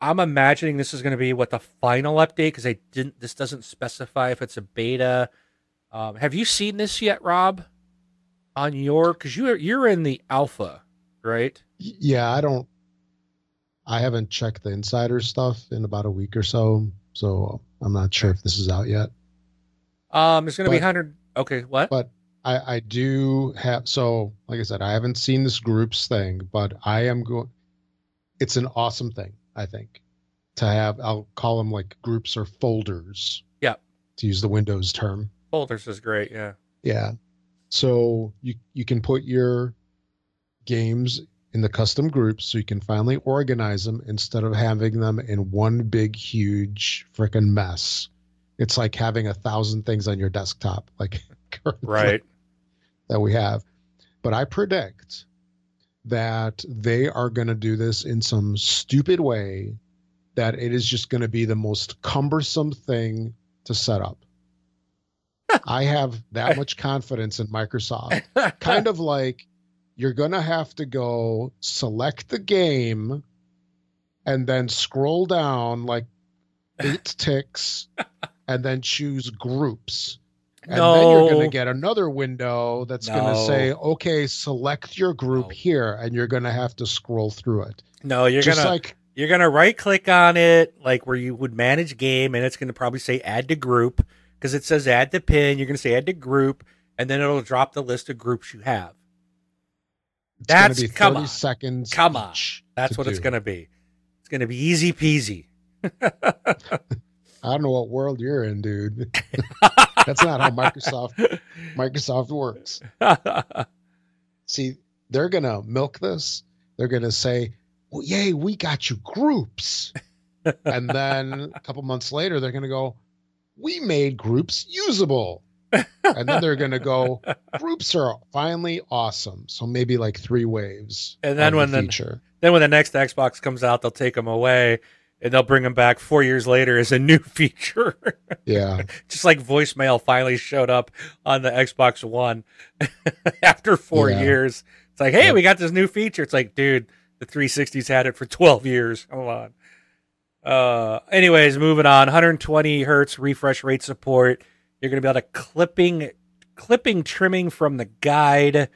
I'm imagining this is going to be what the final update because I didn't. This doesn't specify if it's a beta. Um, have you seen this yet, Rob? On your because you're you're in the alpha, right? Yeah, I don't. I haven't checked the insider stuff in about a week or so, so I'm not sure if this is out yet. Um, it's going to be hundred. Okay, what? But I, I do have so like I said, I haven't seen this groups thing, but I am going. It's an awesome thing, I think, to have. I'll call them like groups or folders. Yeah. To use the Windows term. Folders is great. Yeah. Yeah. So you you can put your games in the custom groups so you can finally organize them instead of having them in one big huge freaking mess It's like having a thousand things on your desktop, like right that we have. But I predict that they are going to do this in some stupid way that it is just going to be the most cumbersome thing to set up. I have that much confidence in Microsoft. kind of like you're going to have to go select the game and then scroll down like eight ticks and then choose groups. And no. then you're going to get another window that's No. going to say, okay, select your group No. here. And you're going to have to scroll through it. no you're Just gonna like, you're gonna right click on it like where you would manage game and it's gonna probably say add to group because it says add to pin you're gonna say add to group and then it'll drop the list of groups you have it's going That's- to be come on. seconds. Come on. that's to what it's gonna be it's gonna be easy peasy I don't know what world you're in, dude. That's not how Microsoft Microsoft works. See, they're gonna milk this. They're gonna say, "Well, yay, we got you groups," and then a couple months later, they're gonna go, "We made groups usable," and then they're gonna go, "Groups are finally awesome." So maybe like three waves. And then when the the- then when the next xbox comes out they'll take them away and they'll bring them back four years later as a new feature yeah, just like voicemail finally showed up on the Xbox One after four Yeah. years. It's like, hey, Yep. we got this new feature. It's like, dude, the 360's had it for 12 years. Come on. Uh, anyways, moving on. 120 hertz refresh rate support. You're going to be able to clipping, clipping, trimming from the guide,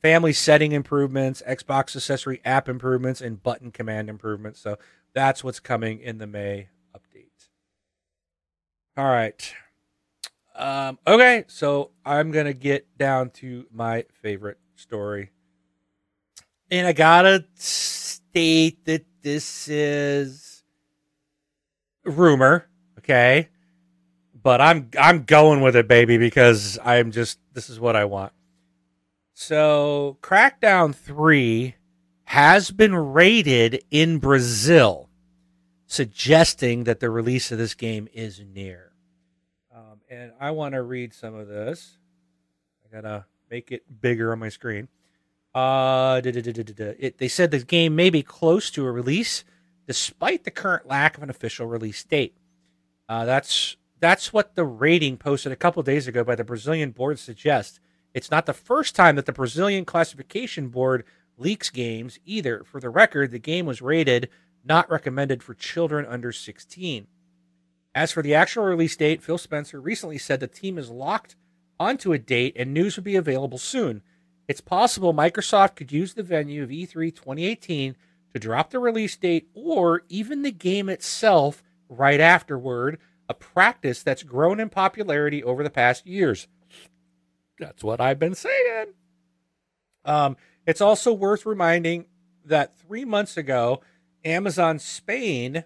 family setting improvements, Xbox accessory app improvements, and button command improvements. So that's what's coming in the May update. All right. Um, okay, so I'm gonna get down to my favorite story, and I gotta state that this is rumor, okay? But I'm I'm going with it, baby, because I'm just this is what I want. So, Crackdown Three has been rated in Brazil, suggesting that the release of this game is near. Um, and I want to read some of this. I gotta make it bigger on my screen. Uh. It, they said the game may be close to a release, despite the current lack of an official release date. Uh, that's that's what the rating posted a couple days ago by the Brazilian board suggests. It's not the first time that the Brazilian classification board leaks games either. For the record, the game was rated not recommended for children under 16. As for the actual release date, Phil Spencer recently said the team is locked onto a date and news would be available soon. It's possible Microsoft could use the venue of E E3 2018 to drop the release date or even the game itself right afterward, a practice that's grown in popularity over the past years. That's what I've been saying. Um, it's also worth reminding that three months ago, Amazon Spain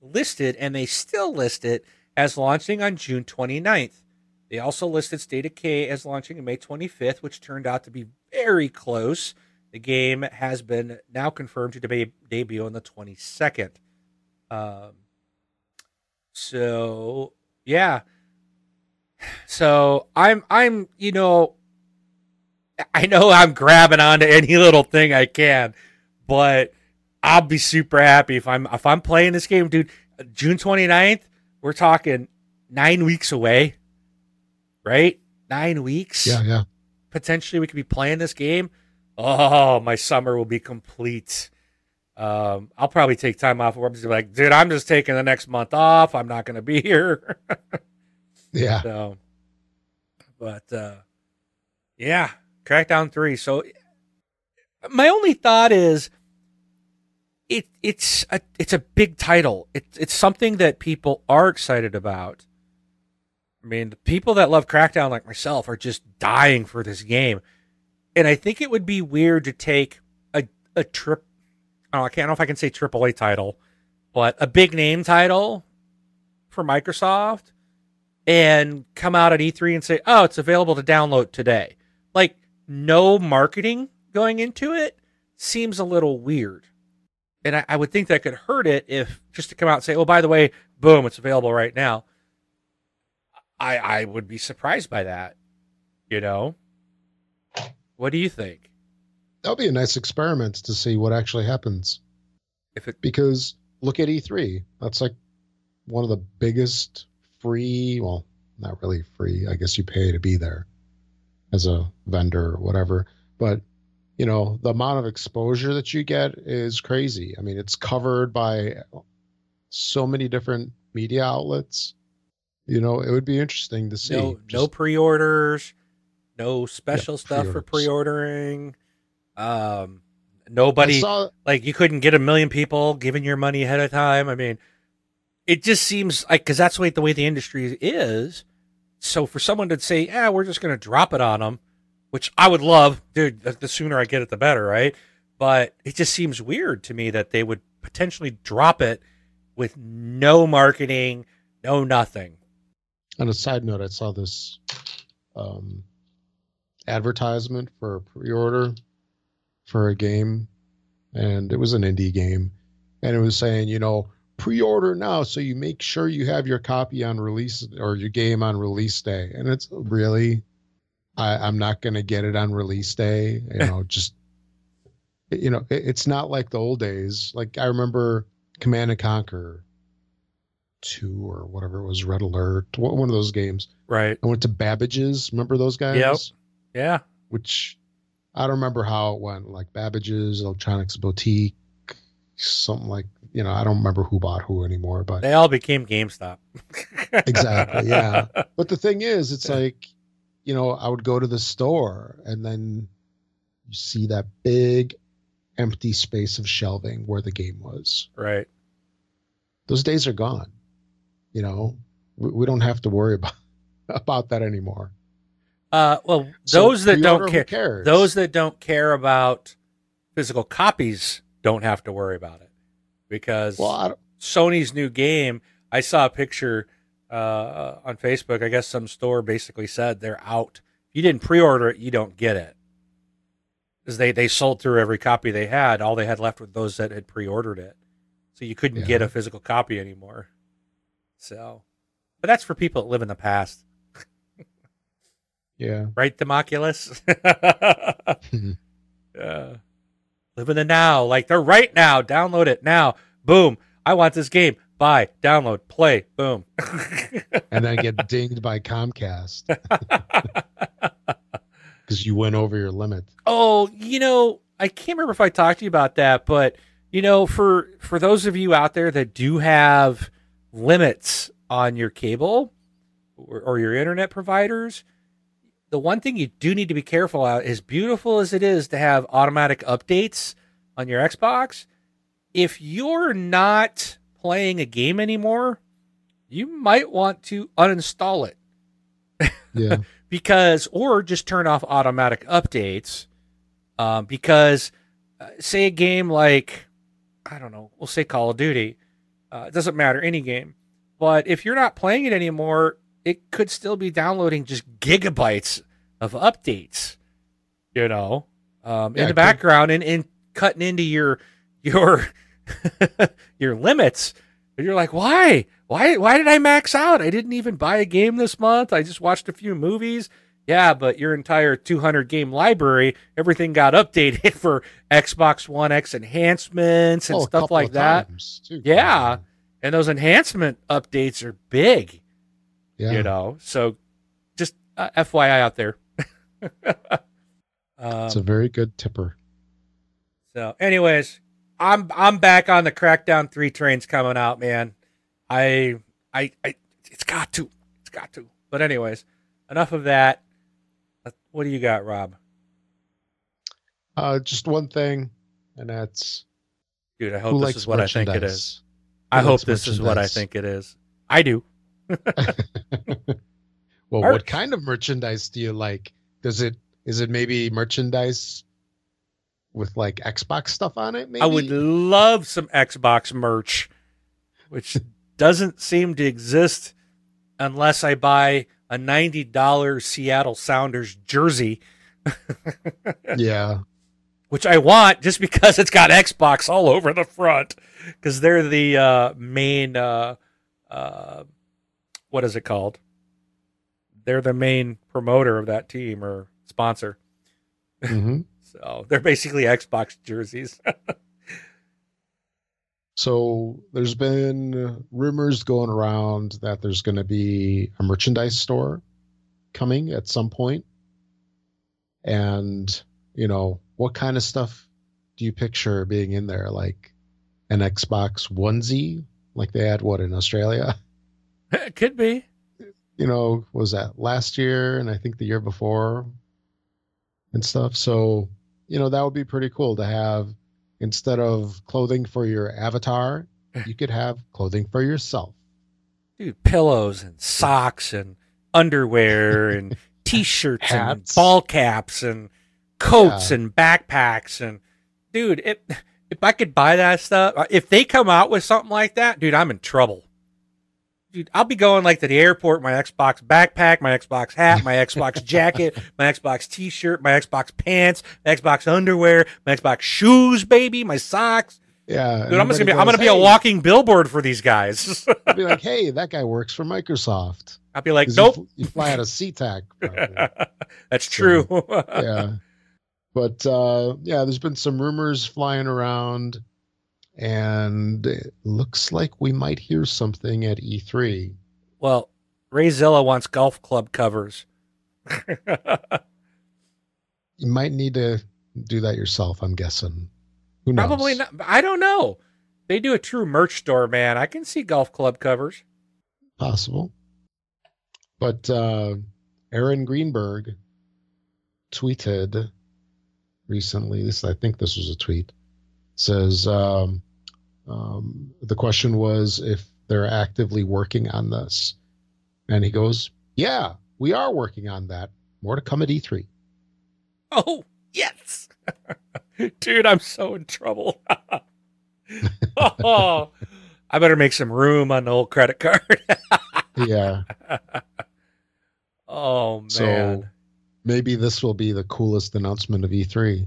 listed, and they still list it, as launching on June 29th. They also listed State of Decay as launching on May 25th, which turned out to be very close. The game has been now confirmed to deb- debut on the 22nd. Um, so yeah. So I'm I'm you know I know I'm grabbing onto any little thing I can, but I'll be super happy if I'm if I'm playing this game, dude. June 29th, we're talking nine weeks away, right? Nine weeks. yeah, yeah. Potentially, we could be playing this game. Oh, my summer will be complete. Um, I'll probably take time off. I'm just like, dude, I'm just taking the next month off. I'm not going to be here. Yeah. So, but uh, yeah, Crackdown three. So, my only thought is, it it's a it's a big title. It's it's something that people are excited about. I mean, the people that love Crackdown like myself are just dying for this game, and I think it would be weird to take a a trip. Oh, I can't know if I can say AAA title, but a big name title for Microsoft and come out at E3 and say, "Oh, it's available to download today." Like no marketing going into it seems a little weird. And I, I would think that could hurt it if just to come out and say, "Oh, by the way, boom, it's available right now." I I would be surprised by that. You know, what do you think? That'll be a nice experiment to see what actually happens. If it Because look at E3. That's like one of the biggest free, well, not really free. I guess you pay to be there as a vendor or whatever. But, you know, the amount of exposure that you get is crazy. I mean, it's covered by so many different media outlets. You know, it would be interesting to see. no no pre-orders, no special Yeah, stuff for pre-orders. pre-ordering. Um, nobody saw, like you couldn't get a million people giving your money ahead of time. I mean, it just seems like because that's the way the way the industry is. So for someone to say, "Yeah, we're just going to drop it on them," which I would love, dude. The, the sooner I get it, the better, right? But it just seems weird to me that they would potentially drop it with no marketing, no nothing. on a side note, I saw this um, advertisement for a pre-order for a game, and it was an indie game, and it was saying, you know, pre-order now, so you make sure you have your copy on release or your game on release day. And it's really, I, I'm not going to get it on release day. You know, just you know, it, it's not like the old days. Like I remember Command and Conquer two or whatever it was, Red Alert, one one of those games. Right. I went to Babbage's. Remember those guys? Yeah. Which I don't remember how it went. Like Babbage's, Electronics Boutique, something like you know. I don't remember who bought who anymore. But They all became GameStop. Exactly, yeah. but the thing is, it's like you know, I would go to the store and then you see that big empty space of shelving where the game was. right. Those days are gone. You know, we, we don't have to worry about about that anymore. Uh, well, So those that don't care, cares? those that don't care about physical copies don't have to worry about it because well, Sony's new game. I saw a picture uh, on Facebook. I guess some store basically said they're out. If you didn't pre-order it, you don't get it because they they sold through every copy they had. All they had left were those that had pre-ordered it, so you couldn't Yeah. get a physical copy anymore. So, but that's for people that live in the past, yeah. right, Democulus? Hmm. yeah. Live in the now, like they're right now. Download it now. Boom. I want this game. Buy, download, play. Boom. and then get dinged by Comcast because you went over your limit. oh, you know, I can't remember if I talked to you about that, but you know, for for those of you out there that do have limits on your cable or, or your internet providers, the one thing you do need to be careful about, as beautiful as it is to have automatic updates on your Xbox, if you're not playing a game anymore, you might want to uninstall it Yeah. because or just turn off automatic updates um, because uh, say a game like i don't know we'll say call of duty uh, it doesn't matter any game but if you're not playing it anymore it could still be downloading just gigabytes of updates you know um, Yeah, in the background and, and cutting into your your your limits. And you're like why? Why why did i max out? I didn't even buy a game this month. I just watched a few movies. Yeah but your entire 200 game library everything got updated for xbox one x enhancements and Oh, stuff like that. times. Yeah. and those enhancement updates are big Yeah. you know so just uh, fyi out there It's um, a very good tipper. So, anyways, I'm I'm back on the Crackdown three trains coming out, man. I I I it's got to, it's got to. But anyways, enough of that. What do you got, Rob? Uh, just one thing, and that's Dude, I hope this is what I think it is. I hope this is what I think it is. I do. Well, Merch. what kind of merchandise do you like? Does it is it maybe merchandise with like Xbox stuff on it? Maybe I would love some Xbox merch, which doesn't seem to exist unless I buy a ninety dollars Seattle Sounders jersey. yeah. which I want just because it's got Xbox all over the front because they're the uh, main uh, uh, what is it called? they're the main promoter of that team or sponsor. hmm So they're basically Xbox jerseys. So there's been rumors going around that there's going to be a merchandise store coming at some point. And, you know, what kind of stuff do you picture being in there? Like an Xbox onesie, like they had what in Australia? it could be. You know, was that last year and I think the year before and stuff. So, you know, that would be pretty cool to have instead of clothing for your avatar, you could have clothing for yourself. Dude, pillows and socks and underwear and t-shirts and ball caps and coats Yeah. and backpacks and dude, if if I could buy that stuff, if they come out with something like that, dude, I'm in trouble. Dude, I'll be going like to the airport, my Xbox backpack, my Xbox hat, my Xbox jacket, my Xbox t-shirt, my Xbox pants, my Xbox underwear, my Xbox shoes, baby, my socks. Yeah. Dude, I'm just gonna be, everybody I'm gonna goes, be a walking billboard for these guys. I'll be like, hey, that guy works for Microsoft. I'll be like, nope. You, you fly out of SeaTac. That's So, true. yeah. But uh, yeah, there's been some rumors flying around, and it looks like we might hear something at E E3. well, Rayzilla wants golf club covers. You might need to do that yourself, I'm guessing. Who knows? Probably not. I don't know. They do a true merch store, man. I can see golf club covers. Possible. But uh, Aaron Greenberg tweeted recently, this I think this was a tweet, says um, um, the question was if they're actively working on this. And he goes, Yeah, we are working on that. More to come at E E3. Oh, yes. Dude, I'm so in trouble. oh, I better make some room on the old credit card. Yeah. oh, man. So maybe this will be the coolest announcement of E3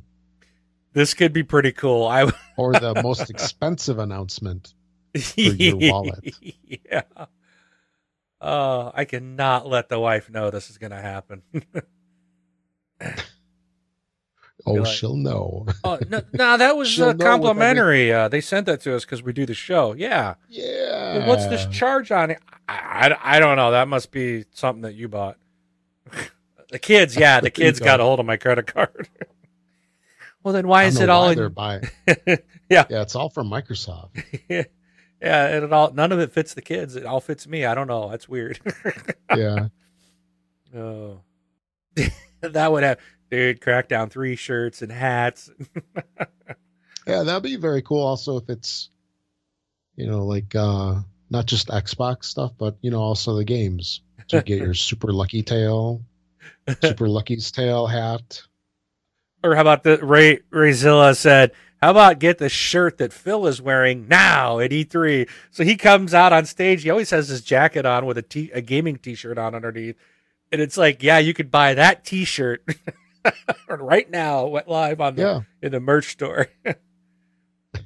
this could be pretty cool. I or the most expensive announcement. For your wallet. yeah. Uh, I cannot let the wife know this is going to happen. Oh, like- she'll know. oh no, no, that was uh, complimentary. Uh, they sent that to us because we do the show. Yeah. Yeah. Well, what's this charge on it? I, I, I don't know. That must be something that you bought. the kids, yeah, the kids got a hold of my credit card. Well, then why is it all in? buying. Yeah. Yeah, it's all from Microsoft. yeah, and it all none of it fits the kids. It all fits me. I don't know. That's weird. Yeah. oh, that would have, dude. Crackdown three shirts and hats. Yeah, that'd be very cool also if it's you know, like uh not just Xbox stuff, but you know, also the games. To get your Super Lucky Tale, Super Lucky's Tale hat. Or how about the Ray Rayzilla said, "How about get the shirt that Phil is wearing now at E3?" So he comes out on stage. He always has his jacket on with a t- a gaming T-shirt on underneath, and it's like, yeah, you could buy that T-shirt right now, went live on the Yeah. in the merch store.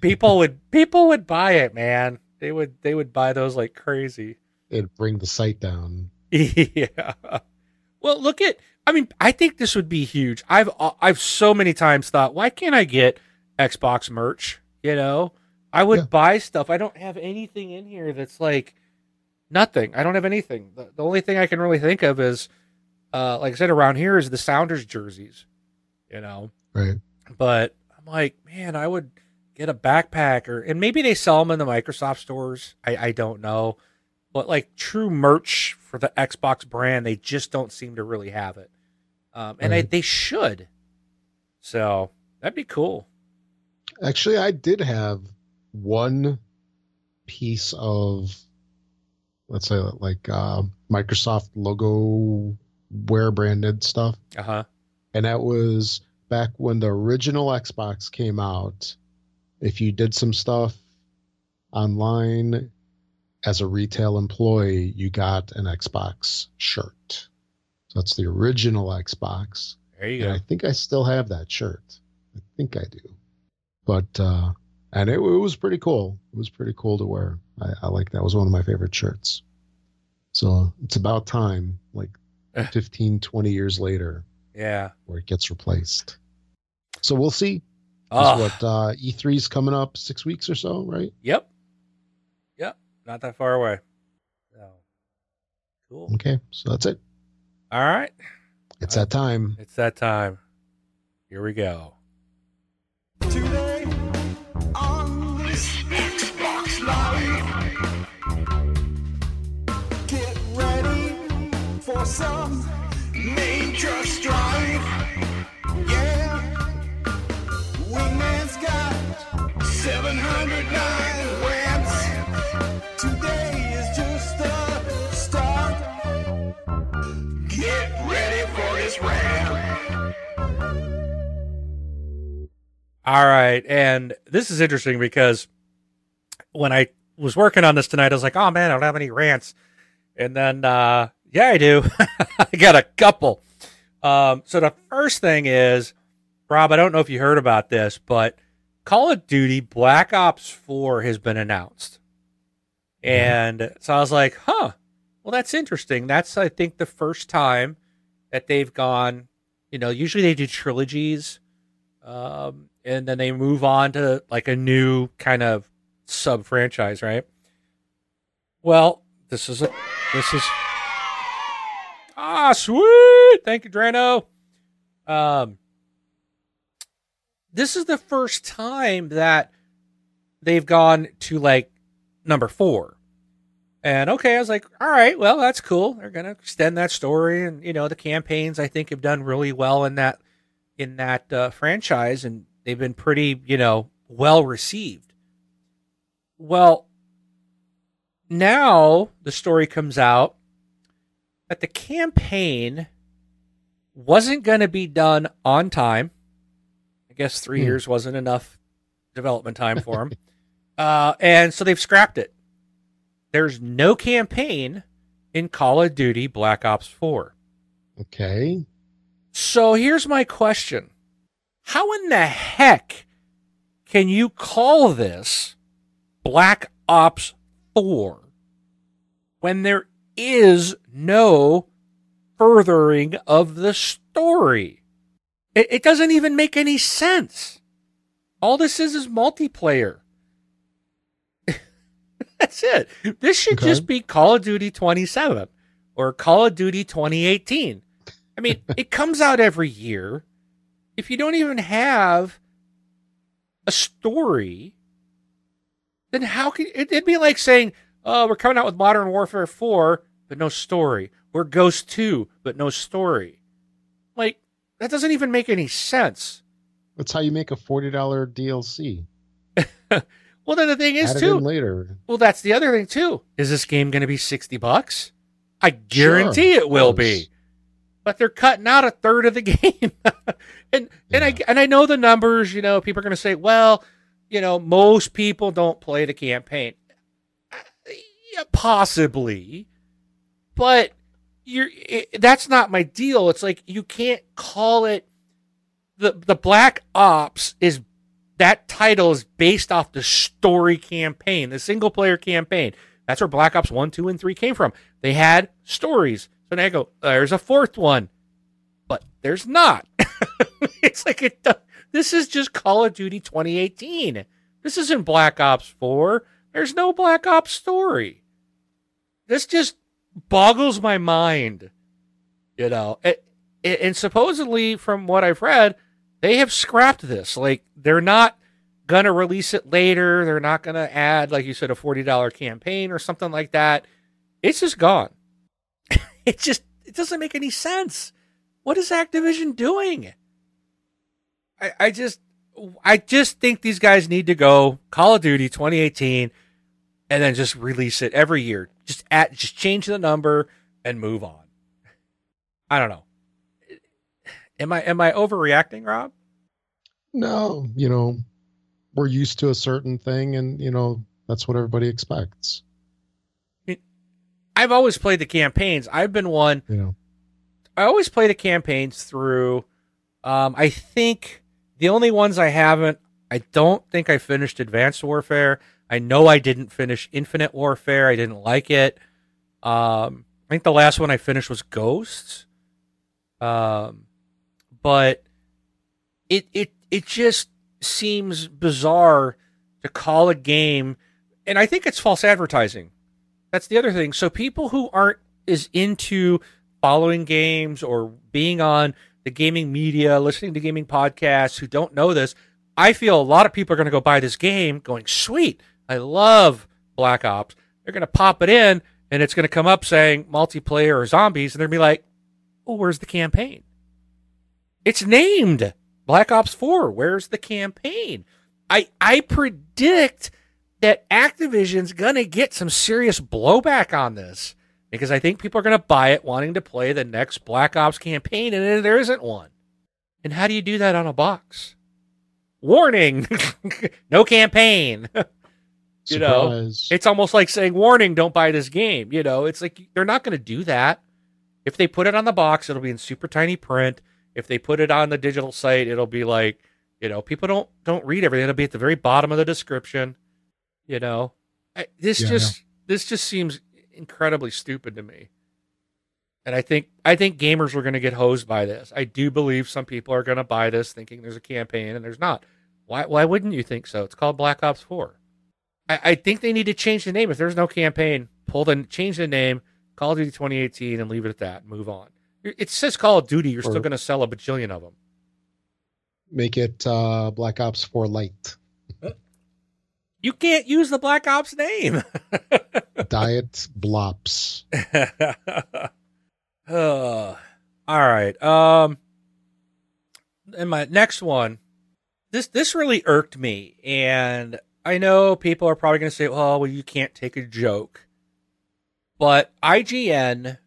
people would people would buy it, man. They would they would buy those like crazy. It'd bring the site down. yeah. Well, look at. I mean, I think this would be huge. I've I've so many times thought, why can't I get Xbox merch? You know, I would Yeah. buy stuff. I don't have anything in here that's like nothing. I don't have anything. The, the only thing I can really think of is, uh, like I said, around here is the Sounders jerseys. You know, Right. but I'm like, man, I would get a backpack or and maybe they sell them in the Microsoft stores. I I don't know, but like true merch for the Xbox brand, they just don't seem to really have it. Um, and I, they should. So that'd be cool. Actually, I did have one piece of, let's say, like uh, Microsoft logo wear branded stuff. Uh huh. And that was back when the original Xbox came out. If you did some stuff online as a retail employee, you got an Xbox shirt. So that's the original Xbox. There you And go. I think I still have that shirt. I think I do. But uh and it, it was pretty cool. It was pretty cool to wear. I, I like that. It was one of my favorite shirts. So it's about time. Like 15, 20 years later Yeah. where it gets replaced. So we'll see. Oh, What uh, E3's coming up six weeks or so, right? Yep. Yep. Not that far away. So cool. Okay, so that's it. All right. It's that time. It's that time. Here we go. Today on this Xbox Life. Get ready for some major strife. All right. And this is interesting because when I was working on this tonight, I was like, oh man, I don't have any rants. And then, uh, yeah, I do. I got a couple. Um, so the first thing is, Rob, I don't know if you heard about this, but Call of Duty Black Ops 4 has been announced. And so I was like, huh, well, that's interesting. That's, I think, the first time that they've gone, you know, usually they do trilogies. Um, and then they move on to like a new kind of sub franchise, right? Well, this is a this is ah sweet. Thank you, Drano. Um, this is the first time that they've gone to like number four. And okay, I was like, all right, well, that's cool. They're gonna extend that story, and you know, the campaigns I think have done really well in that in that uh, franchise, and they've been pretty, you know, well received. Well, now the story comes out that the campaign wasn't going to be done on time. I guess three Hmm. years wasn't enough development time for them. uh, and so they've scrapped it. There's no campaign in Call of Duty Black Ops 4. Okay. So here's my question How in the heck can you call this Black Ops 4 when there is no furthering of the story? It, it doesn't even make any sense. All this is is multiplayer. That's it. This should Okay. just be Call of Duty 27 or Call of Duty 2018. I mean, it comes out every year. If you don't even have a story, then how can it, it'd be like saying, "Oh, we're coming out with Modern Warfare 4, but no story. We're Ghost 2, but no story." Like that doesn't even make any sense. That's how you make a forty dollar DLC. Well, then the thing is Add too. later. Well, that's the other thing too. Is this game going to be 60 bucks? I guarantee Sure, it will be. But they're cutting out a third of the game. and and I and I know the numbers, you know, people are going to say, "Well, you know, most people don't play the campaign." Uh, Yeah, possibly. But you're it, that's not my deal. It's like you can't call it the the Black Ops is that title is based off the story campaign, the single player campaign. That's where Black Ops 1, 2, and 3 came from. They had stories. So now I go, there's a fourth one, but there's not. it's like it. This is just Call of Duty 2018. This isn't Black Ops 4. There's no Black Ops story. This just boggles my mind. You know, it, it, and supposedly, from what I've read, they have scrapped this. Like they're not gonna release it later. They're not gonna add, like you said, a forty dollar campaign or something like that. It's just gone. it just it doesn't make any sense. What is Activision doing? I, I just I just think these guys need to go Call of Duty 2018 and then just release it every year. Just at just change the number and move on. I don't know. Am I am I overreacting, Rob? No, you know, we're used to a certain thing, and you know that's what everybody expects. I've always played the campaigns. I've been one. You know, I always play the campaigns through. Um, I think the only ones I haven't. I don't think I finished Advanced Warfare. I know I didn't finish Infinite Warfare. I didn't like it. Um, I think the last one I finished was Ghosts. Um, but it it it just seems bizarre to call a game, and I think it's false advertising. That's the other thing. So people who aren't as into following games or being on the gaming media, listening to gaming podcasts, who don't know this, I feel a lot of people are going to go buy this game, going, "Sweet, I love Black Ops." They're going to pop it in, and it's going to come up saying multiplayer or zombies, and they're going to be like, "Oh, where's the campaign?" It's named Black Ops 4. Where's the campaign? I I predict that Activision's gonna get some serious blowback on this because I think people are gonna buy it wanting to play the next Black Ops campaign, and there isn't one. And how do you do that on a box? Warning, no campaign. you know, Surprise. it's almost like saying, warning, don't buy this game. You know, it's like they're not going to do that. If they put it on the box, it'll be in super tiny print. If they put it on the digital site, it'll be like, you know, people don't don't read everything. It'll be at the very bottom of the description. You know, I, this Yeah, just this just seems incredibly stupid to me. And I think I think gamers are going to get hosed by this. I do believe some people are going to buy this thinking there's a campaign and there's not. Why why wouldn't you think so? It's called Black Ops 4. I, I think they need to change the name. If there's no campaign, pull the change the name, Call of Duty 2018, and leave it at that. Move on. It says Call of Duty. You're still going to sell a bajillion of them. Make it uh, Black Ops 4 Light. You can't use the Black Ops name. Diet Blops. Uh, all right. Um, and my next one, this this really irked me, and I know people are probably going to say, "Oh, well, you can't take a joke," but IGN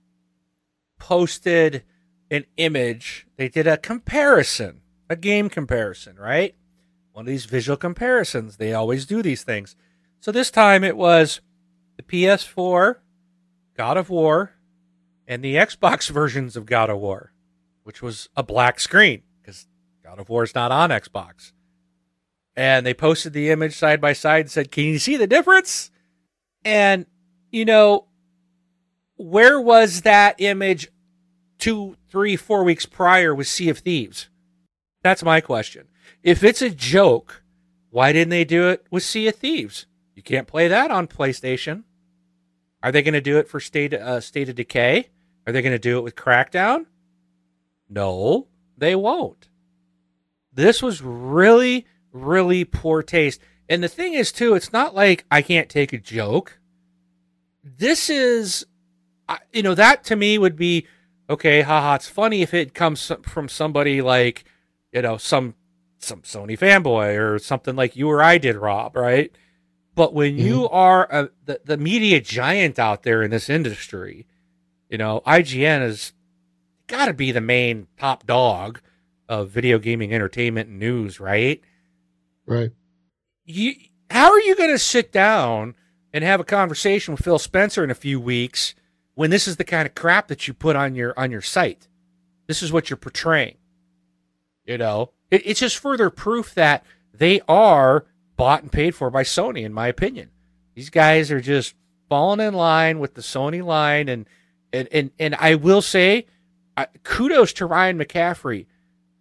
posted an image. They did a comparison, a game comparison, right? One of these visual comparisons. They always do these things. So this time it was the PS4, God of War, and the Xbox versions of God of War, which was a black screen because God of War is not on Xbox. And they posted the image side by side and said, Can you see the difference? And, you know, where was that image two, three, four weeks prior with Sea of Thieves? That's my question. If it's a joke, why didn't they do it with Sea of Thieves? You can't play that on PlayStation. Are they going to do it for State uh, State of Decay? Are they going to do it with Crackdown? No, they won't. This was really, really poor taste. And the thing is, too, it's not like I can't take a joke. This is, I- you know, that to me would be okay. Haha, it's funny if it comes from somebody like, you know, some some Sony fanboy or something like you or I did, Rob, right? But when you mm-hmm. are a, the the media giant out there in this industry, you know, IGN has got to be the main top dog of video gaming entertainment and news, right? Right. You, how are you going to sit down and have a conversation with Phil Spencer in a few weeks when this is the kind of crap that you put on your on your site? This is what you're portraying. You know, it, it's just further proof that they are bought and paid for by Sony, in my opinion. These guys are just falling in line with the Sony line, and and and, and I will say, uh, kudos to Ryan McCaffrey.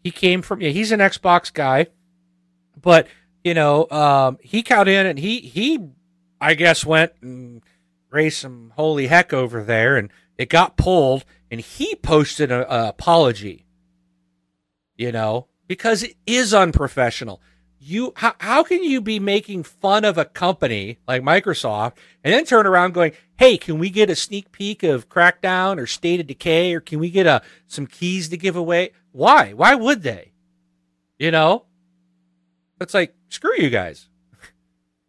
He came from yeah, he's an Xbox guy, but you know, um, he got in and he he, I guess went and raised some holy heck over there, and it got pulled, and he posted an apology. You know, because it is unprofessional. You how, how can you be making fun of a company like Microsoft and then turn around going, "Hey, can we get a sneak peek of Crackdown or State of Decay or can we get a some keys to give away?" Why? Why would they? You know? It's like, screw you guys.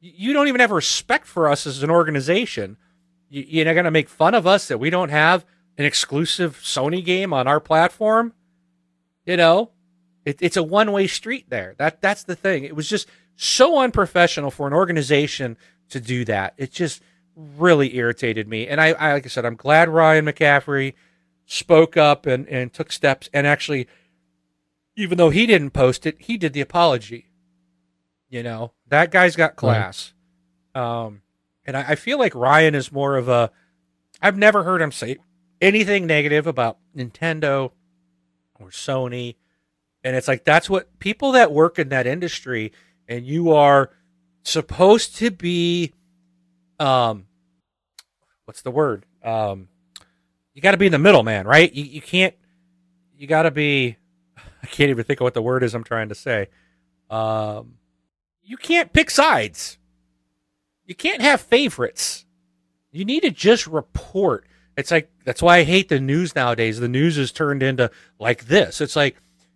You don't even have respect for us as an organization. You- You're not going to make fun of us that we don't have an exclusive Sony game on our platform. You know, it, it's a one way street there. That that's the thing. It was just so unprofessional for an organization to do that. It just really irritated me. And I, I like I said, I'm glad Ryan McCaffrey spoke up and, and took steps and actually even though he didn't post it, he did the apology. You know, that guy's got class. Um, and I, I feel like Ryan is more of a. I've never heard him say anything negative about Nintendo or Sony. And it's like that's what people that work in that industry and you are supposed to be um what's the word? Um you got to be in the middle, man, right? You you can't you got to be I can't even think of what the word is I'm trying to say. Um you can't pick sides. You can't have favorites. You need to just report. It's like that's why I hate the news nowadays. The news is turned into like this. It's like,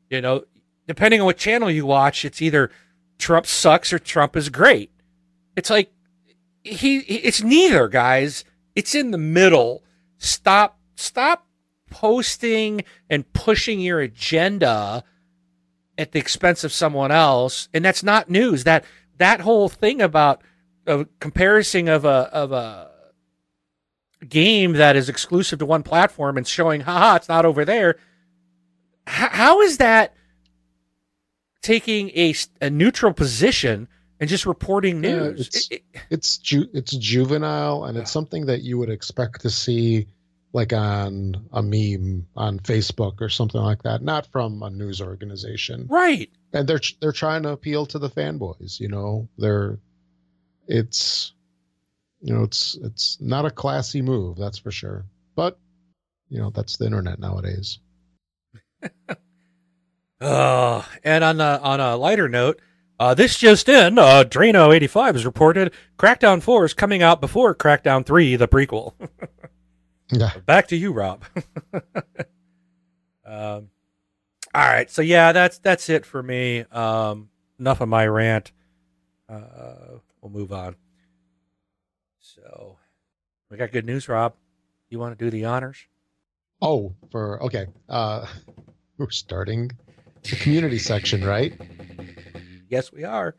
you know, depending on what channel you watch, it's either Trump sucks or Trump is great. It's like he it's neither, guys. It's in the middle. Stop stop posting and pushing your agenda at the expense of someone else. And that's not news. That that whole thing about a comparison of a of a game that is exclusive to one platform and showing, haha, it's not over there. H- how is that taking a, a neutral position and just reporting Yeah, news? it's- It- it- it's ju- it's juvenile and it's something that you would expect to see like on a meme on Facebook or something like that, not from a news organization. right. And they're they're trying to appeal to the fanboys, you know. They're it's you know, it's it's not a classy move, that's for sure. But you know, that's the internet nowadays. Uh, and on a, on a lighter note, uh, this just in, uh, Drano85 is reported Crackdown 4 is coming out before Crackdown 3, the prequel. Yeah. Back to you, Rob. um, all right, so yeah, that's that's it for me. Um, enough of my rant. Uh, we'll move on. So, we got good news, Rob. You want to do the honors? Oh, for okay. Uh we're starting the community section, right? Yes, we are.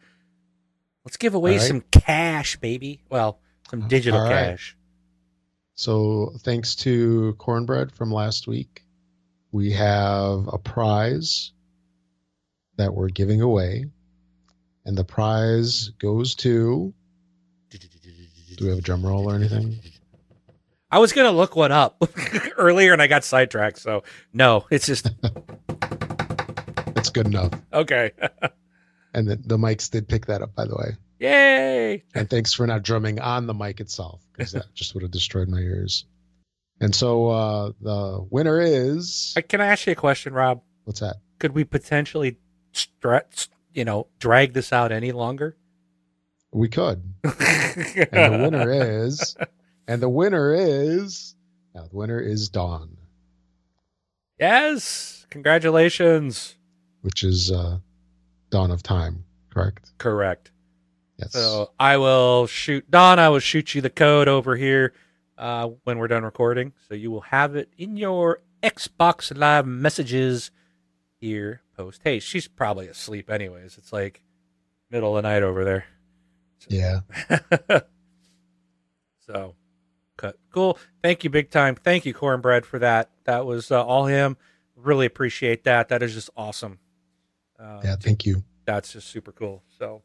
Let's give away right. some cash, baby. Well, some digital right. cash. So, thanks to Cornbread from last week, we have a prize that we're giving away. And the prize goes to. Do we have a drum roll or anything? I was gonna look one up earlier and I got sidetracked. So no, it's just That's good enough. okay. And the, the mics did pick that up, by the way. Yay! And thanks for not drumming on the mic itself, because that just would have destroyed my ears. And so uh, the winner is. Uh, Can I ask you a question, Rob? What's that? Could we potentially stretch, you know, drag this out any longer? We could. And the winner is. And the winner is. Now, the winner is Dawn, yes, congratulations. which is uh, Dawn of Time, correct? Correct. Yes. So I will shoot Dawn. I will shoot you the code over here uh, when we're done recording, so you will have it in your Xbox Live messages here post. Hey, she's probably asleep anyways. It's like middle of the night over there. yeah. so, cut. Cool. Thank you, big time. Thank you, Cornbread, for that. That was uh, all him. Really appreciate that. That is just awesome. Uh, Yeah. Thank you. That's just super cool. So,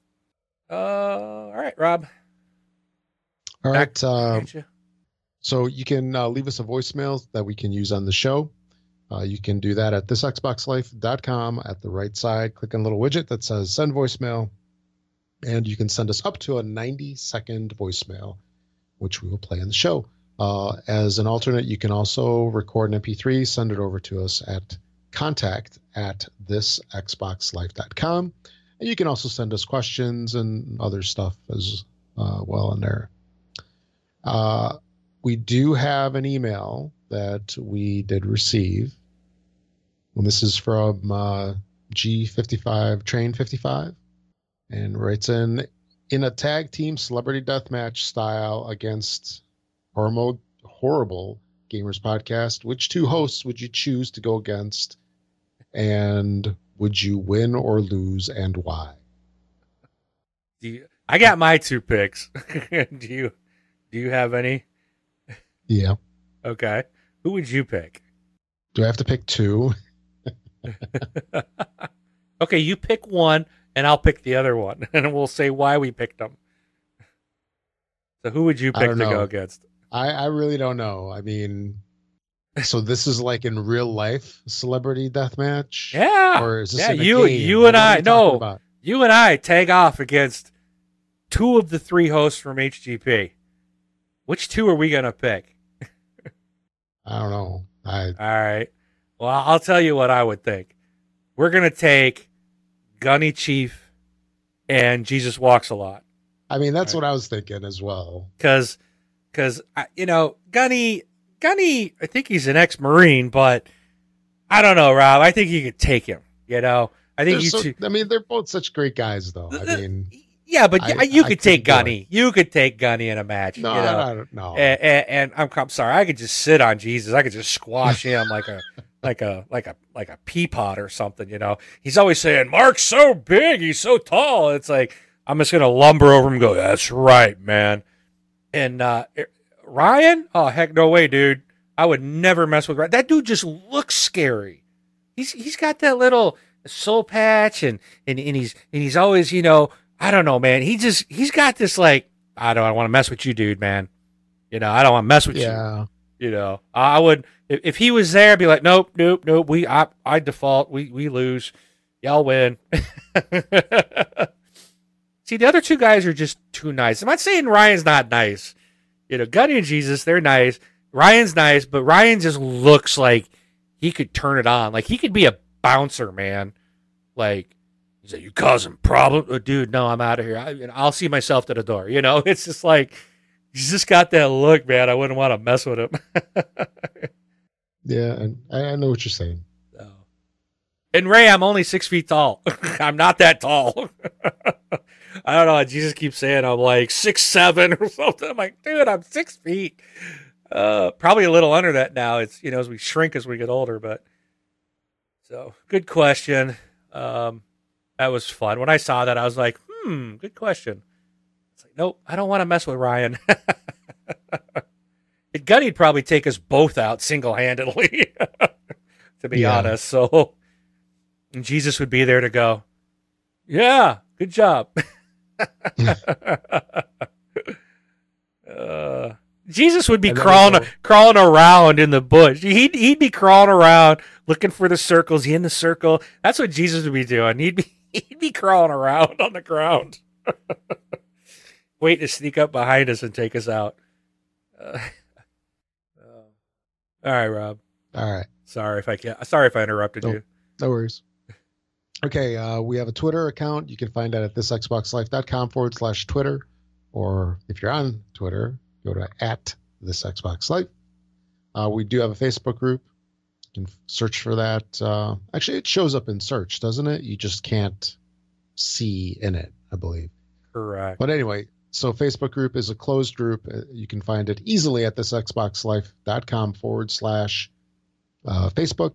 uh, all right, Rob. All right. Uh, you. So you can uh, leave us a voicemail that we can use on the show. Uh, you can do that at thisxboxlife.com at the right side. Click on a little widget that says send voicemail. And you can send us up to a 90 second voicemail, which we will play in the show. Uh, as an alternate, you can also record an MP3, send it over to us at contact at thisxboxlife.com. And you can also send us questions and other stuff as uh, well in there. Uh, we do have an email that we did receive. And this is from uh, G55 Train 55 and writes in in a tag team celebrity death match style against horrible, horrible gamers podcast. Which two hosts would you choose to go against? And would you win or lose and why? Do you, I got my two picks. do you do you have any? Yeah. Okay. Who would you pick? Do I have to pick two? okay, you pick one and I'll pick the other one and we'll say why we picked them. So who would you pick to go know. against? I, I really don't know. I mean, So this is like in real life celebrity death match? Yeah. Or is this yeah, you game? you and I no, about? you and I tag off against two of the three hosts from HGP. Which two are we gonna pick? I don't know. I All right. Well, I'll tell you what I would think. We're gonna take Gunny Chief and Jesus Walks a Lot I mean that's Right. what I was thinking as well. because because you know Gunny Gunny I think he's an ex Marine, but I don't know, Rob. I think you could take him. You know, I think They're you so- two. I mean they're both such great guys though. I mean Yeah, but I- you I could take couldn't. Gunny. You could take Gunny in a match. no, you know? I don't know. and, and, and I'm, I'm sorry, I could just sit on Jesus. I could just squash him like a like a like a like a pea pot or something. You know, he's always saying Mark's so big, he's so tall. It's like I'm just gonna lumber over him go, "That's right, man." And uh, Ryan, oh heck, no way, dude. I would never mess with Ryan. That dude just looks scary. He's he's got that little soul patch, and and and he's and he's always, you know, I don't know, man. He just he's got this like I don't I want to mess with you, dude, man. You know, I don't want to mess with. Yeah. You know, I would if, if he was there, I'd be like, nope, nope, nope. We I I default. We we lose. Y'all win. See, the other two guys are just too nice. I'm not saying Ryan's not nice. You know, Gunny and Jesus, they're nice. Ryan's nice, but Ryan just looks like he could turn it on. Like he could be a bouncer, man. Like he's like, you causing problems, oh, uh, dude. No, I'm out of here. I, I'll see myself to the door. You know, it's just like he's just got that look, man. I wouldn't want to mess with him. Yeah, and I, I know what you're saying. So. And Ray, I'm only six feet tall. I'm not that tall. I don't know. Jesus keeps saying I'm like six seven or something. I'm like, dude, I'm six feet. Uh, probably a little under that now. It's you know as we shrink as we get older, but so good question. Um, that was fun. When I saw that, I was like, hmm, good question. Nope, I don't want to mess with Ryan. It Gunny'd probably take us both out single handedly, to be Yeah. honest. So, and Jesus would be there to go, yeah, good job. uh, Jesus would be crawling crawling around in the bush. He'd he'd be crawling around looking for the circles. He in the circle. That's what Jesus would be doing. He'd be he'd be crawling around on the ground, waiting to sneak up behind us and take us out. Uh, uh, all right, Rob. All right. Sorry if I can't, Sorry if I interrupted Nope. you. No worries. Okay, uh, we have a Twitter account. You can find that at thisxboxlife.com forward slash Twitter. Or if you're on Twitter, go to at this Xbox Life. Uh, we do have a Facebook group. You can search for that. Uh, actually, it shows up in search, doesn't it? You just can't see in it, I believe. Correct. But anyway, so Facebook group is a closed group. Uh, You can find it easily at thisxboxlife.com forward slash uh, Facebook.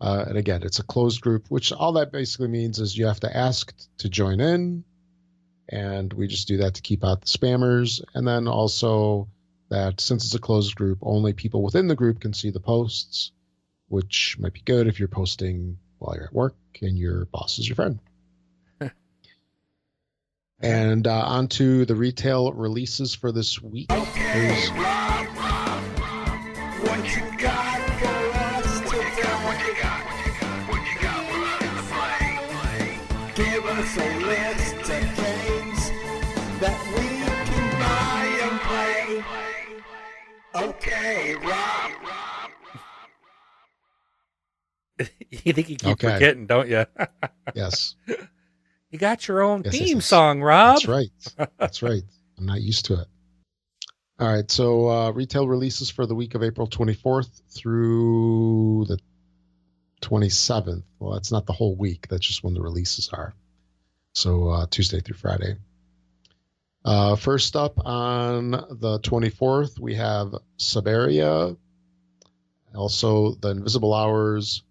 Uh, and again, it's a closed group, which all that basically means is you have to ask to join in. And we just do that to keep out the spammers. And then also that since it's a closed group, only people within the group can see the posts, which might be good if you're posting while you're at work and your boss is your friend. And uh, on to the retail releases for this week. There's- Rob, Rob, Rob, what you got for us today? What you got? What you got for us to play? Give us a list of games that we can buy and play. Okay, Rob. you think you keep Okay. forgetting, don't you? yes, you got your own Yes, theme yes. song, Rob. that's right. That's right. I'm not used to it. All right. So uh, retail releases for the week of April 24th through the 27th. Well, that's not the whole week. That's just when the releases are. So uh, Tuesday through Friday. Uh, first up on the 24th, we have Syberia. Also, The Invisible Hours.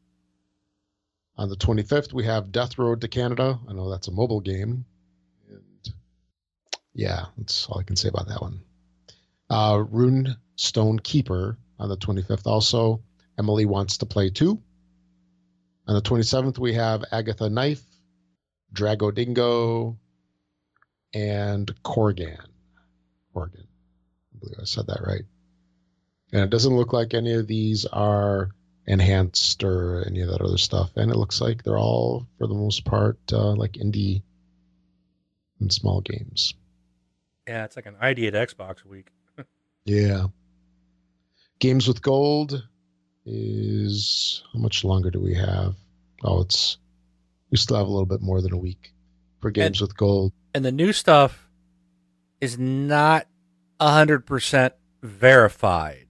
On the 25th, we have Death Road to Canada. I know that's a mobile game. And yeah, that's all I can say about that one. Uh, Rune Stone Keeper on the 25th. Also, Emily Wants to Play Too. On the 27th, we have Agatha Knife, Drago Dingo, and Korgan. Korgan. I believe I said that right. And it doesn't look like any of these are enhanced or any of that other stuff. And it looks like they're all, for the most part, uh, like indie and small games. Yeah, it's like an ID at Xbox week. Yeah. Games with Gold is how much longer do we have? Oh, it's we still have a little bit more than a week for Games with Gold. And the new stuff is not 100% verified.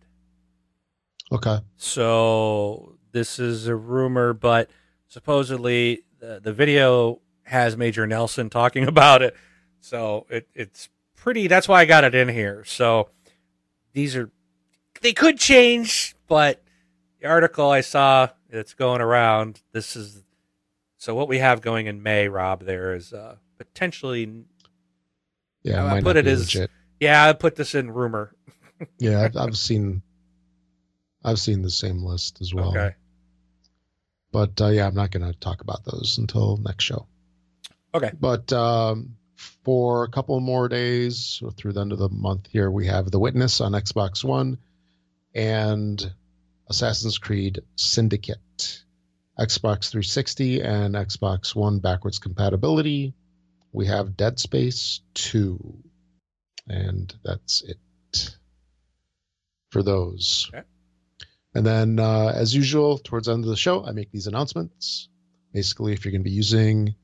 Okay. So this is a rumor, but supposedly the, the video has Major Nelson talking about it. So it, it's pretty. That's why I got it in here. So these are they could change, but the article I saw that's going around. This is so what we have going in May. Rob, there is uh, potentially. Yeah, I might put it as- legit. Yeah, I put this in rumor. Yeah, I've, I've seen I've seen the same list as well. Okay. But uh, yeah, I'm not going to talk about those until next show. Okay. But um, for a couple more days or through the end of the month here, we have The Witness on Xbox One and Assassin's Creed Syndicate. Xbox 360 and Xbox One backwards compatibility. We have Dead Space 2. And that's it for those. Okay. And then, uh, as usual, towards the end of the show, I make these announcements. Basically, if you're going to be using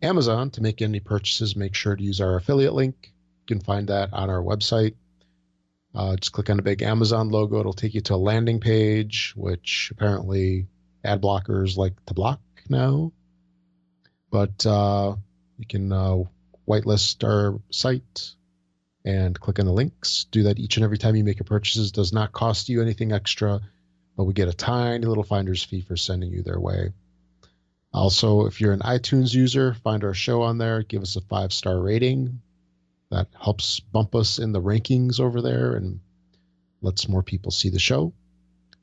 Amazon to make any purchases, make sure to use our affiliate link. You can find that on our website. Uh, just click on the big Amazon logo. It'll take you to a landing page, which apparently ad blockers like to block now. But uh, you can uh, whitelist our site and click on the links. Do that each and every time you make a purchase. It Does not cost you anything extra, but we get a tiny little finder's fee for sending you their way. Also, if you're an iTunes user, find our show on there, give us a five star rating. That helps bump us in the rankings over there and lets more people see the show.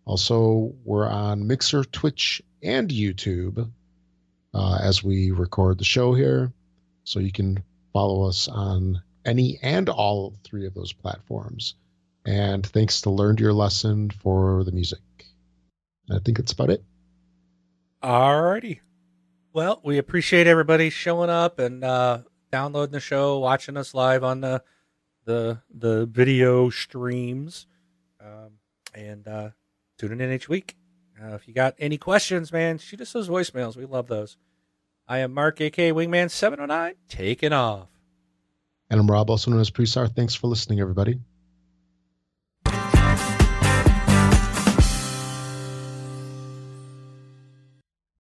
Also, we're on Mixer, Twitch, and YouTube uh, as we record the show here. So you can follow us on any and all three of those platforms. And thanks to Learned Your Lesson for the music. I think that's about it. All righty. Well, we appreciate everybody showing up and uh, downloading the show, watching us live on the the the video streams, um, and uh, tuning in each week. Uh, if you got any questions, man, shoot us those voicemails. We love those. I am Mark, aka Wingman seven oh nine, taking off. And I'm Rob, also known as Presar. Thanks for listening, everybody.